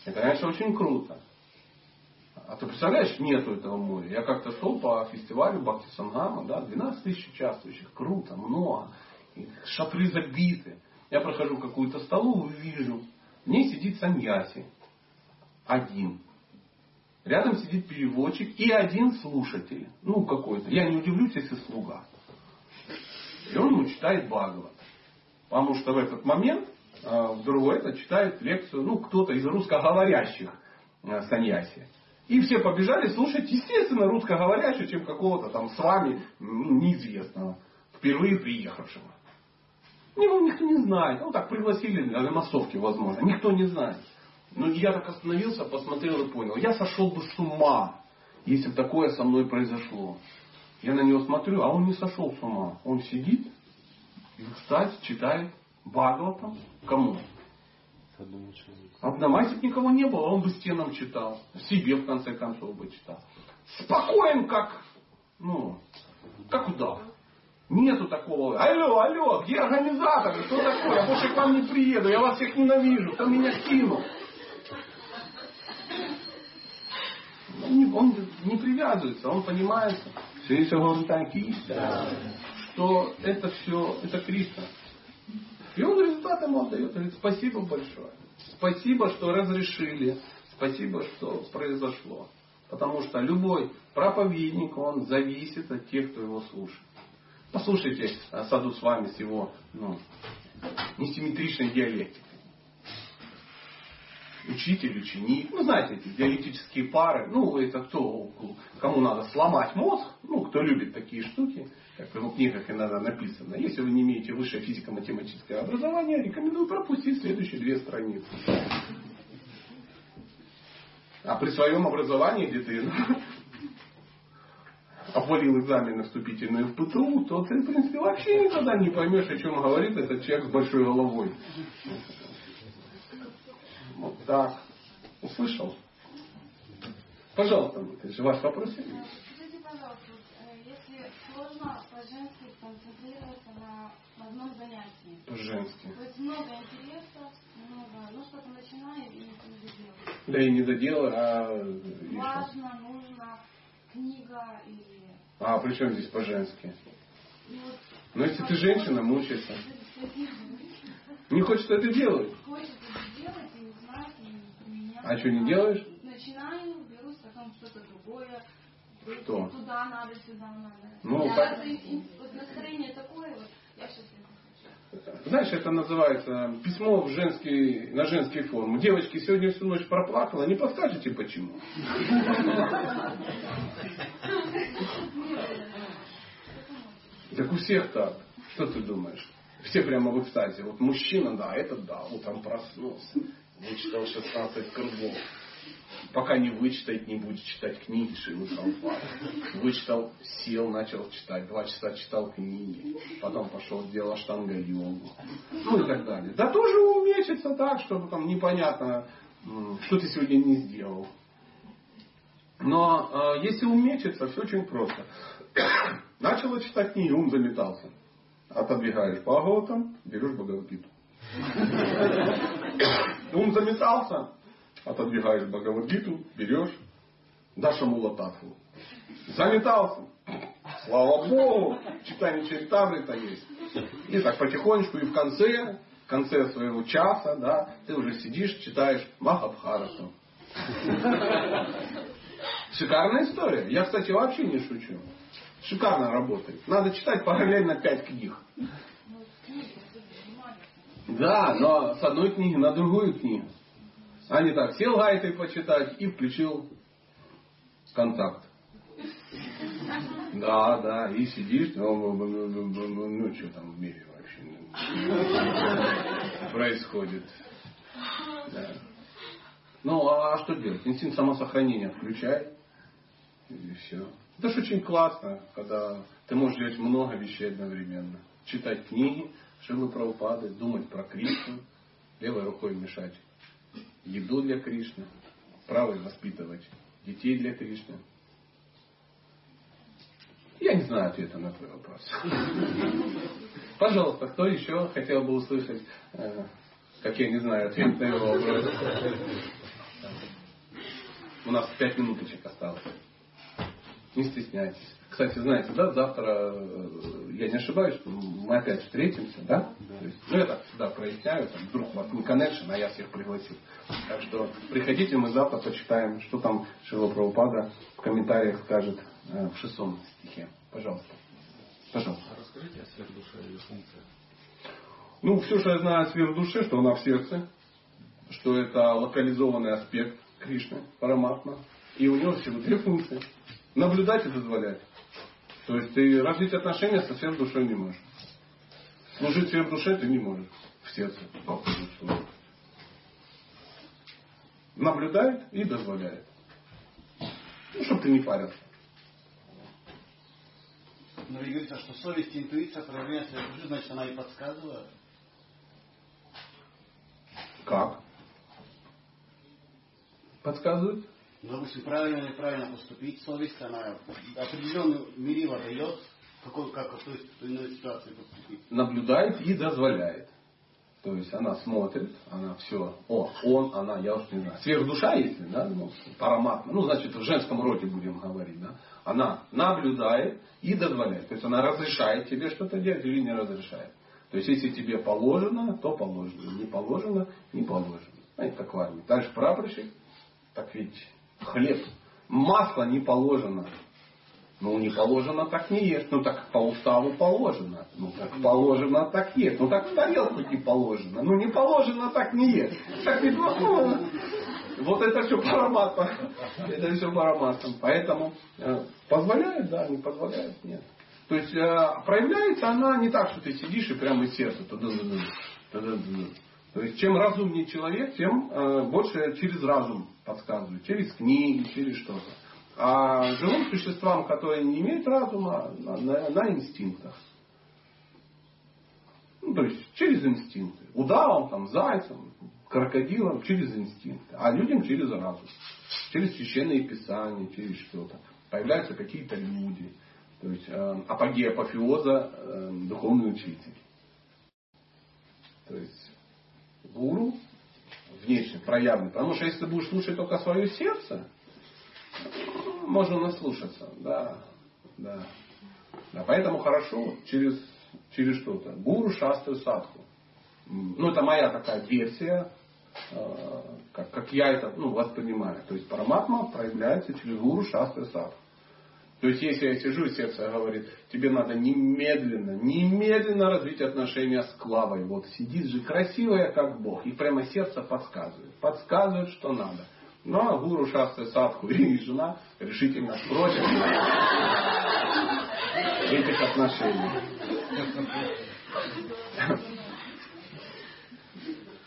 Это, конечно, очень круто. А ты представляешь, нету этого моря. Я как-то шел по фестивалю Бхакти Сангама, да, 12 тысяч участвующих, круто, много. И шатры забиты. Я прохожу какую-то столовую, вижу, в ней сидит саньяси. Один. Рядом сидит переводчик и один слушатель. Ну, какой-то. Я не удивлюсь, если слуга. И он ему читает Бхагават. Потому что в этот момент э, вдруг это читает лекцию, ну, кто-то из русскоговорящих э, саньяси. И все побежали слушать, естественно, русскоговорящего, чем какого-то там с вами ну, неизвестного, впервые приехавшего. Его никто не знает. Ну так пригласили на массовке, возможно. Никто не знает. Но я так остановился, посмотрел и понял. Я сошел бы с ума, если бы такое со мной произошло. Я на него смотрю, а он не сошел с ума. Он сидит, и, кстати, читает Бхагаватам. Кому? Бы никого не было, он бы стенам читал. Себе, в конце концов, бы читал. Спокоен, как, ну, как удав. Нету такого. Алло, алло, где организаторы? Что такое? Я больше к вам не приеду. Я вас всех ненавижу. Кто меня кинул? Он не, он не привязывается, он понимает, что это все, это Кришна. И он результат ему отдает. Говорит, спасибо большое. Спасибо, что разрешили. Спасибо, что произошло. Потому что любой проповедник, он зависит от тех, кто его слушает. Послушайте э, Саду с вами с его ну, несимметричной диалектикой. Учитель, ученик. Ну, знаете, эти диалектические пары. Ну, это кто, кому надо сломать мозг. Ну, кто любит такие штуки. Как в книгах иногда написано. Если вы не имеете высшее физико-математическое образование, рекомендую пропустить следующие две страницы. А при своем образовании, где ты обвалил экзамены вступительные в ПТУ, то ты, в принципе, вообще никогда не поймешь, о чем говорит этот человек с большой головой. Вот так. Услышал? Пожалуйста, же ваш вопрос.
Скажите, пожалуйста, э, если сложно по-женски сконцентрироваться на одном занятии.
По-женски.
То есть много интересов, много, ну что-то начинаю и не доделаю.
Да и не доделал, а...
Важно, нужно, книга или...
А при чем здесь по-женски?
Ну, вот,
Ну если ты женщина, мучайся.
не
хочется это делать.
Хочется это делать и узнать, и применять.
А что, не делаешь?
Начинаю, берусь, потом что-то другое.
Что?
Туда надо, сюда надо.
Ну,
Я
так-
вот настроение такое, вот, я сейчас.
Знаешь, это называется письмо в женский, на женские формы. Девочки, сегодня всю ночь проплакала, не подскажете почему? Так у всех так. Что ты думаешь? Все прямо в экстазе. Вот мужчина, да, этот да, утром проснулся, вычитал 16 кругов. Пока не вычитает, не будет читать книги, Шилы Прабхупады. Вычитал, сел, начал читать. Два часа читал книги. Потом пошел, сделал штанга-йогу. Ну и так далее. Да тоже умечется так, чтобы там непонятно, что ты сегодня не сделал. Но э, если умечется, все очень просто. Начала читать книги, ум заметался. Отодвигаешь Бхагаватам, берешь Бхагавадгиту. Ум заметался, отодвигаешь Бхагавадгиту, берешь Даша Мулатафу. Заметался. Слава Богу, читание Чаритамрита есть. И так потихонечку, и в конце, в конце своего часа, да, ты уже сидишь, читаешь Махабхарату. Шикарная история. Я, кстати, вообще не шучу. Шикарно работает. Надо читать параллельно пять книг. Да, но с одной книги на другую книгу. А не так, сел гайтой почитать и включил контакт. Да, да, и сидишь, ну, ну, ну, ну, что там в мире вообще происходит. Да. Ну, а что делать? Инстинкт самосохранения включай. И все. Это же очень классно, когда ты можешь делать много вещей одновременно. Читать книги, Шилы Прабхупады, думать про Кришну, левой рукой мешать еду для Кришны, правой воспитывать детей для Кришны. Я не знаю ответа на твой вопрос. Пожалуйста, кто еще хотел бы услышать, э, как я не знаю ответ на его вопрос? У нас пять минуточек осталось. Не стесняйтесь. Кстати, знаете, да, завтра, э, я не ошибаюсь, мы опять встретимся, да? То есть, ну, я так всегда проясняю, там, вдруг у вас не коннекшн, а я всех пригласил. Так что приходите, мы завтра почитаем, что там Шила Прабхупада в комментариях скажет э, в шестом стихе. Пожалуйста. Пожалуйста.
А расскажите о сверхдуше и ее функциях.
Ну, все, что я знаю о сверхдуше, что она в сердце, что это локализованный аспект Кришны, Параматма, и у него всего две функции. Наблюдать и дозволять. То есть ты развить отношения со сверхдушой не можешь. Служить сверхдуше ты не можешь в сердце. Наблюдает и дозволяет. Ну, чтобы ты не парился.
Но вы говорите, что совесть и интуиция проявляются в жизни, значит, она и подсказывает.
Как? Подсказывает?
Допустим, правильно или неправильно поступить, совесть, она определенную мерило дает, какой, как в той или иной ситуации поступить.
наблюдает и дозволяет. То есть она смотрит, она все, о, он, она, я уж не знаю. Сверхдуша, если, да, ну, параматма, ну, значит, в женском роде будем говорить, да. Она наблюдает и дозволяет. То есть она разрешает тебе что-то делать или не разрешает. То есть если тебе положено, то положено. Не положено, не положено. Знаете, как в армии. Дальше прапорщик, так ведь хлеб, масло не положено. Ну, не положено, так не ешь. Ну, так по уставу положено. Ну, как положено, так ешь. Ну, так в тарелку не положено. Ну, не положено, так не ешь. Так ведь, ну, вот это все параматом. Это все параматом. Поэтому э, позволяет, да, не позволяет, нет. То есть э, проявляется она не так, что ты сидишь и прямо из сердца. тудун-дун-дун, тудун-дун-дун. То есть чем разумнее человек, тем э, больше через разум подсказывает, через книги, через что-то. А живым существам, которые не имеют разума, на, на, на инстинктах. Ну, то есть через инстинкты. Удавом, там, зайцем, крокодилом через инстинкты, а людям через разум. Через священные писания, через что-то. Появляются какие-то люди. То есть э, апогея апофеоза э, духовный учитель. То есть гуру внешне проявленный. Потому что если ты будешь слушать только свое сердце, можно наслушаться. Да, да. да поэтому хорошо через, через что-то. Гуру, шастры, садху. Ну, это моя такая версия, э, как, как я это ну, воспринимаю. То есть параматма проявляется через гуру, шастры, садху. То есть, если я сижу, сердце говорит, тебе надо немедленно, немедленно развить отношения с Клавой. Вот сидит же красивая, как Бог. И прямо сердце подсказывает. Подсказывает, что надо. Ну, а гуру Шастры Садху и жена решительно против этих отношений.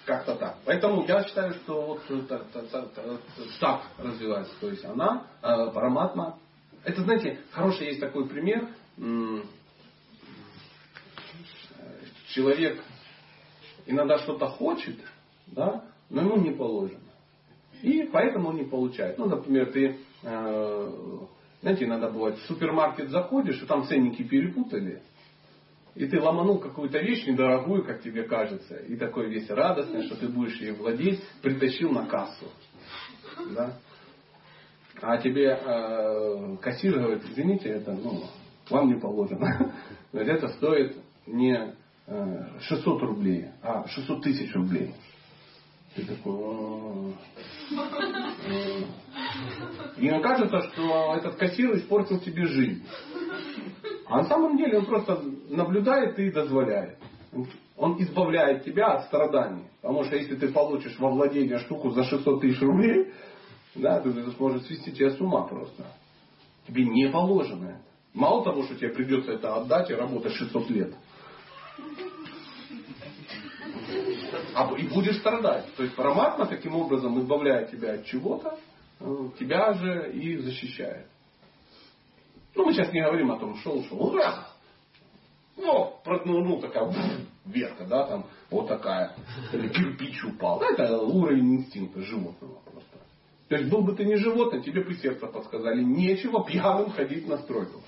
Как-то так. Поэтому я считаю, что вот так развивается. То есть она, э, параматма, это, знаете, хороший есть такой пример. Человек иногда что-то хочет, да, но ему не положено. И поэтому он не получает. Ну, например, ты, э, знаете, иногда бывает, в супермаркет заходишь, и там ценники перепутали, и ты ломанул какую-то вещь недорогую, как тебе кажется, и такой весь радостный, что ты будешь ей владеть, притащил на кассу. Да? А тебе э, кассир говорит, извините, это ну, вам не положено. Это стоит не 600 э, рублей, а 600 тысяч рублей. Ты такой... И мне кажется, что этот кассир испортил тебе жизнь. А на самом деле он просто наблюдает и дозволяет. Он избавляет тебя от страданий. Потому что если ты получишь во владение штуку за 600 тысяч рублей, да, это сможет свести тебя с ума просто. Тебе не положено это. Мало того, что тебе придется это отдать и работать 600 лет. А, и будешь страдать. То есть параматма таким образом избавляет тебя от чего-то, э, тебя же и защищает. Ну, мы сейчас не говорим о том, шел, шел, ура! Ну, ну, ну такая ветка, да, там, вот такая, или кирпич упал. Это уровень инстинкта животного просто. То есть был бы ты не животное, тебе бы сердце подсказали, нечего пьяным ходить на стройку.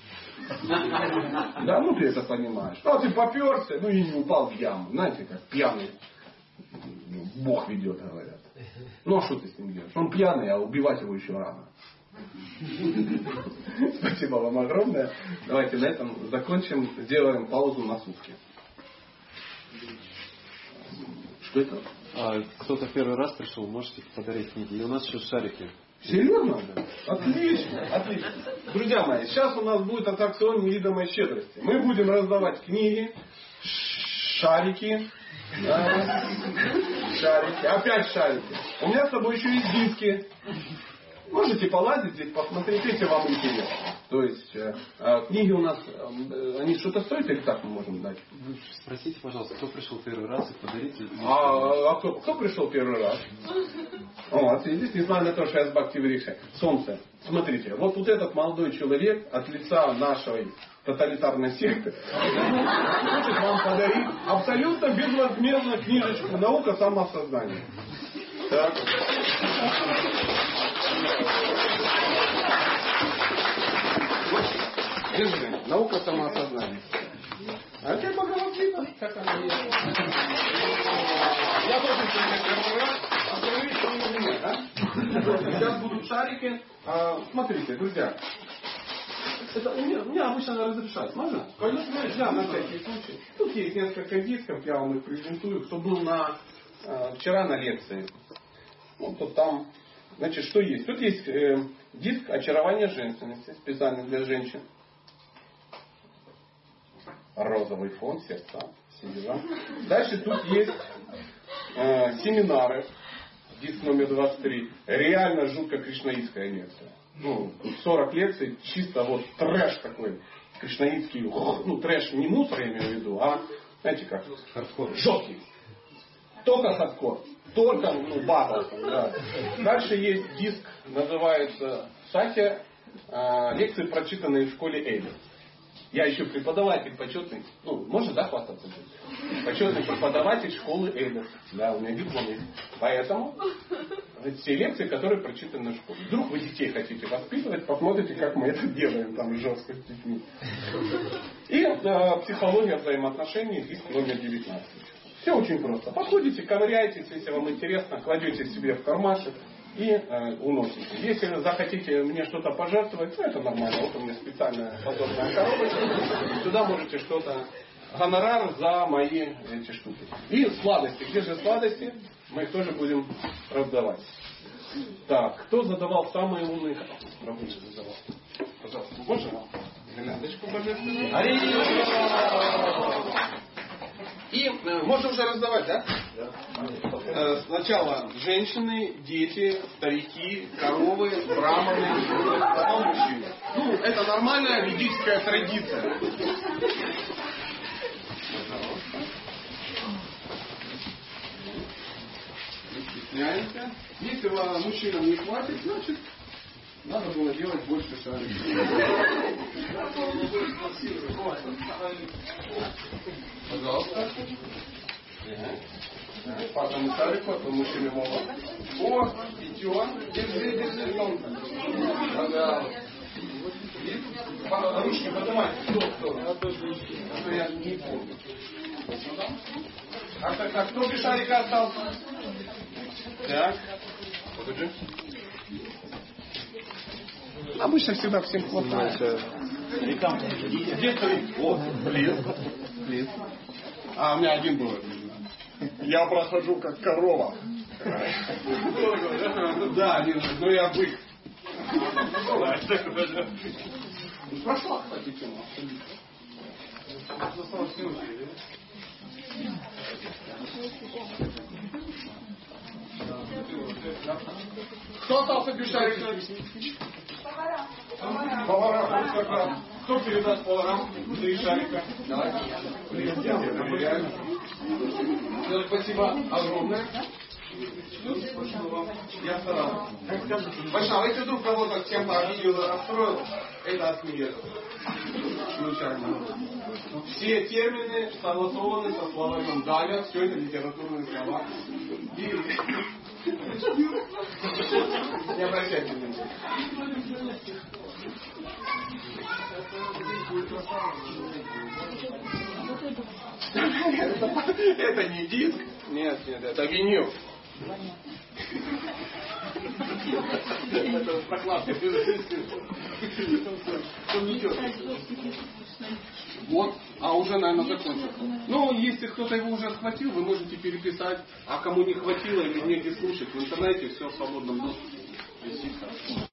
Да, ну ты это понимаешь. Ну, а ты поперся, ну и не упал в яму. Знаете, как пьяный Бог ведет, говорят. Ну а что ты с ним делаешь? Он пьяный, а убивать его еще рано. Спасибо вам огромное. Давайте на этом закончим. Сделаем паузу на сутки. Что это?
А кто-то первый раз пришел, можете подарить книги. И у нас еще шарики.
Серьезно? Отлично, отлично. Друзья мои, сейчас у нас будет аттракцион невидимой щедрости. Мы будем раздавать книги, шарики, шарики, опять шарики. У меня с собой еще есть диски. Можете полазить здесь, посмотреть, если вам интересно. То есть э, э, книги у нас, э, они что-то стоят или так мы можем дать?
Спросите, пожалуйста, кто пришел первый раз и подарите.
А, а кто, кто пришел первый раз? Вот, видите, несмотря на то, что я с Бхакти Врикшей. Солнце. Смотрите, вот, вот этот молодой человек от лица нашей тоталитарной секты хочет вам подарить абсолютно безвозмездно книжечку «Наука самосознания». Так. Держи. Наука самоосознания. А это Бхагавадгита, как она есть. Я тоже сегодня первый раз, первый еще не меня, да? Сейчас будут шарики. А, смотрите, друзья. Это у меня, у меня обычно разрешают. Можно? Конечно, да, на всякий случай. Тут есть несколько дисков, я вам их презентую. Кто был на, э, вчера на лекции. Вот тут там, значит, что есть? Тут есть э, диск очарования женственности, специально для женщин розовый фон, сердца, все дела. Дальше тут есть э, семинары, диск номер 23. Реально жутко кришнаитская лекция. Ну, 40 лекций, чисто вот трэш такой, кришнаитский, ну, трэш не мусор, я имею в виду, а, знаете как, жесткий. Только хардкор. Только ну, батл. Да. Дальше есть диск, называется Сатя. а, лекции, прочитанные в школе Эйдер. Я еще преподаватель почетный. Ну, можно, да, хвастаться? Почетный преподаватель школы Эйдер. Да, у меня диплом есть. Поэтому это все лекции, которые прочитаны в школе. Вдруг вы детей хотите воспитывать, посмотрите, как мы это делаем там жестко с детьми. И э, психология взаимоотношений, диск номер 19. Все очень просто. Подходите, ковыряйтесь, если вам интересно, кладете себе в кармашек и э, уносите. Если захотите мне что-то пожертвовать, ну это нормально. Вот у меня специальная подобная коробочка. Сюда можете что-то гонорар за мои эти штуки. И сладости. Где же сладости? Мы их тоже будем раздавать. Так, кто задавал самые умные вопросы? задавал. Пожалуйста, можно вам гирляндочку божественную? И э, можно уже раздавать, да? Э, сначала женщины, дети, старики, коровы, браманы, потом мужчины. Ну, это нормальная ведическая традиция. Стесняемся. Если вам мужчинам не хватит, значит, надо было делать больше шариков. Пожалуйста. По одному шарику, а то мужчины могут. О, идет. Держи, держи, солнце. Пожалуйста. По- Ручки поднимайте. Кто, кто? А то я не помню. А так, так, кто без шарика остался? Так. Покажи. Обычно всегда всем хватает. Где стоит? О, лес. Лес. А, у меня один был. Я прохожу как корова. Да, один, но я бык. Прошла, кстати, тема. Кто остался шарика? Повара. как раз. Кто передаст поварам три шарика? Давай. Реально. Ну, Спасибо огромное. Я старался. Вайшнав, если вдруг кого-то чем-то обидел, расстроил, это от меня. Все термины согласованы со словарем Даля, все это литературные слова. И не обращайте внимания. Это не диск. Нет, нет, это винил. Это прокладка. Вот, а уже, наверное, закончил. Ну, если кто-то его уже схватил, вы можете переписать. А кому не хватило или негде слушать, в интернете все в свободном доступе.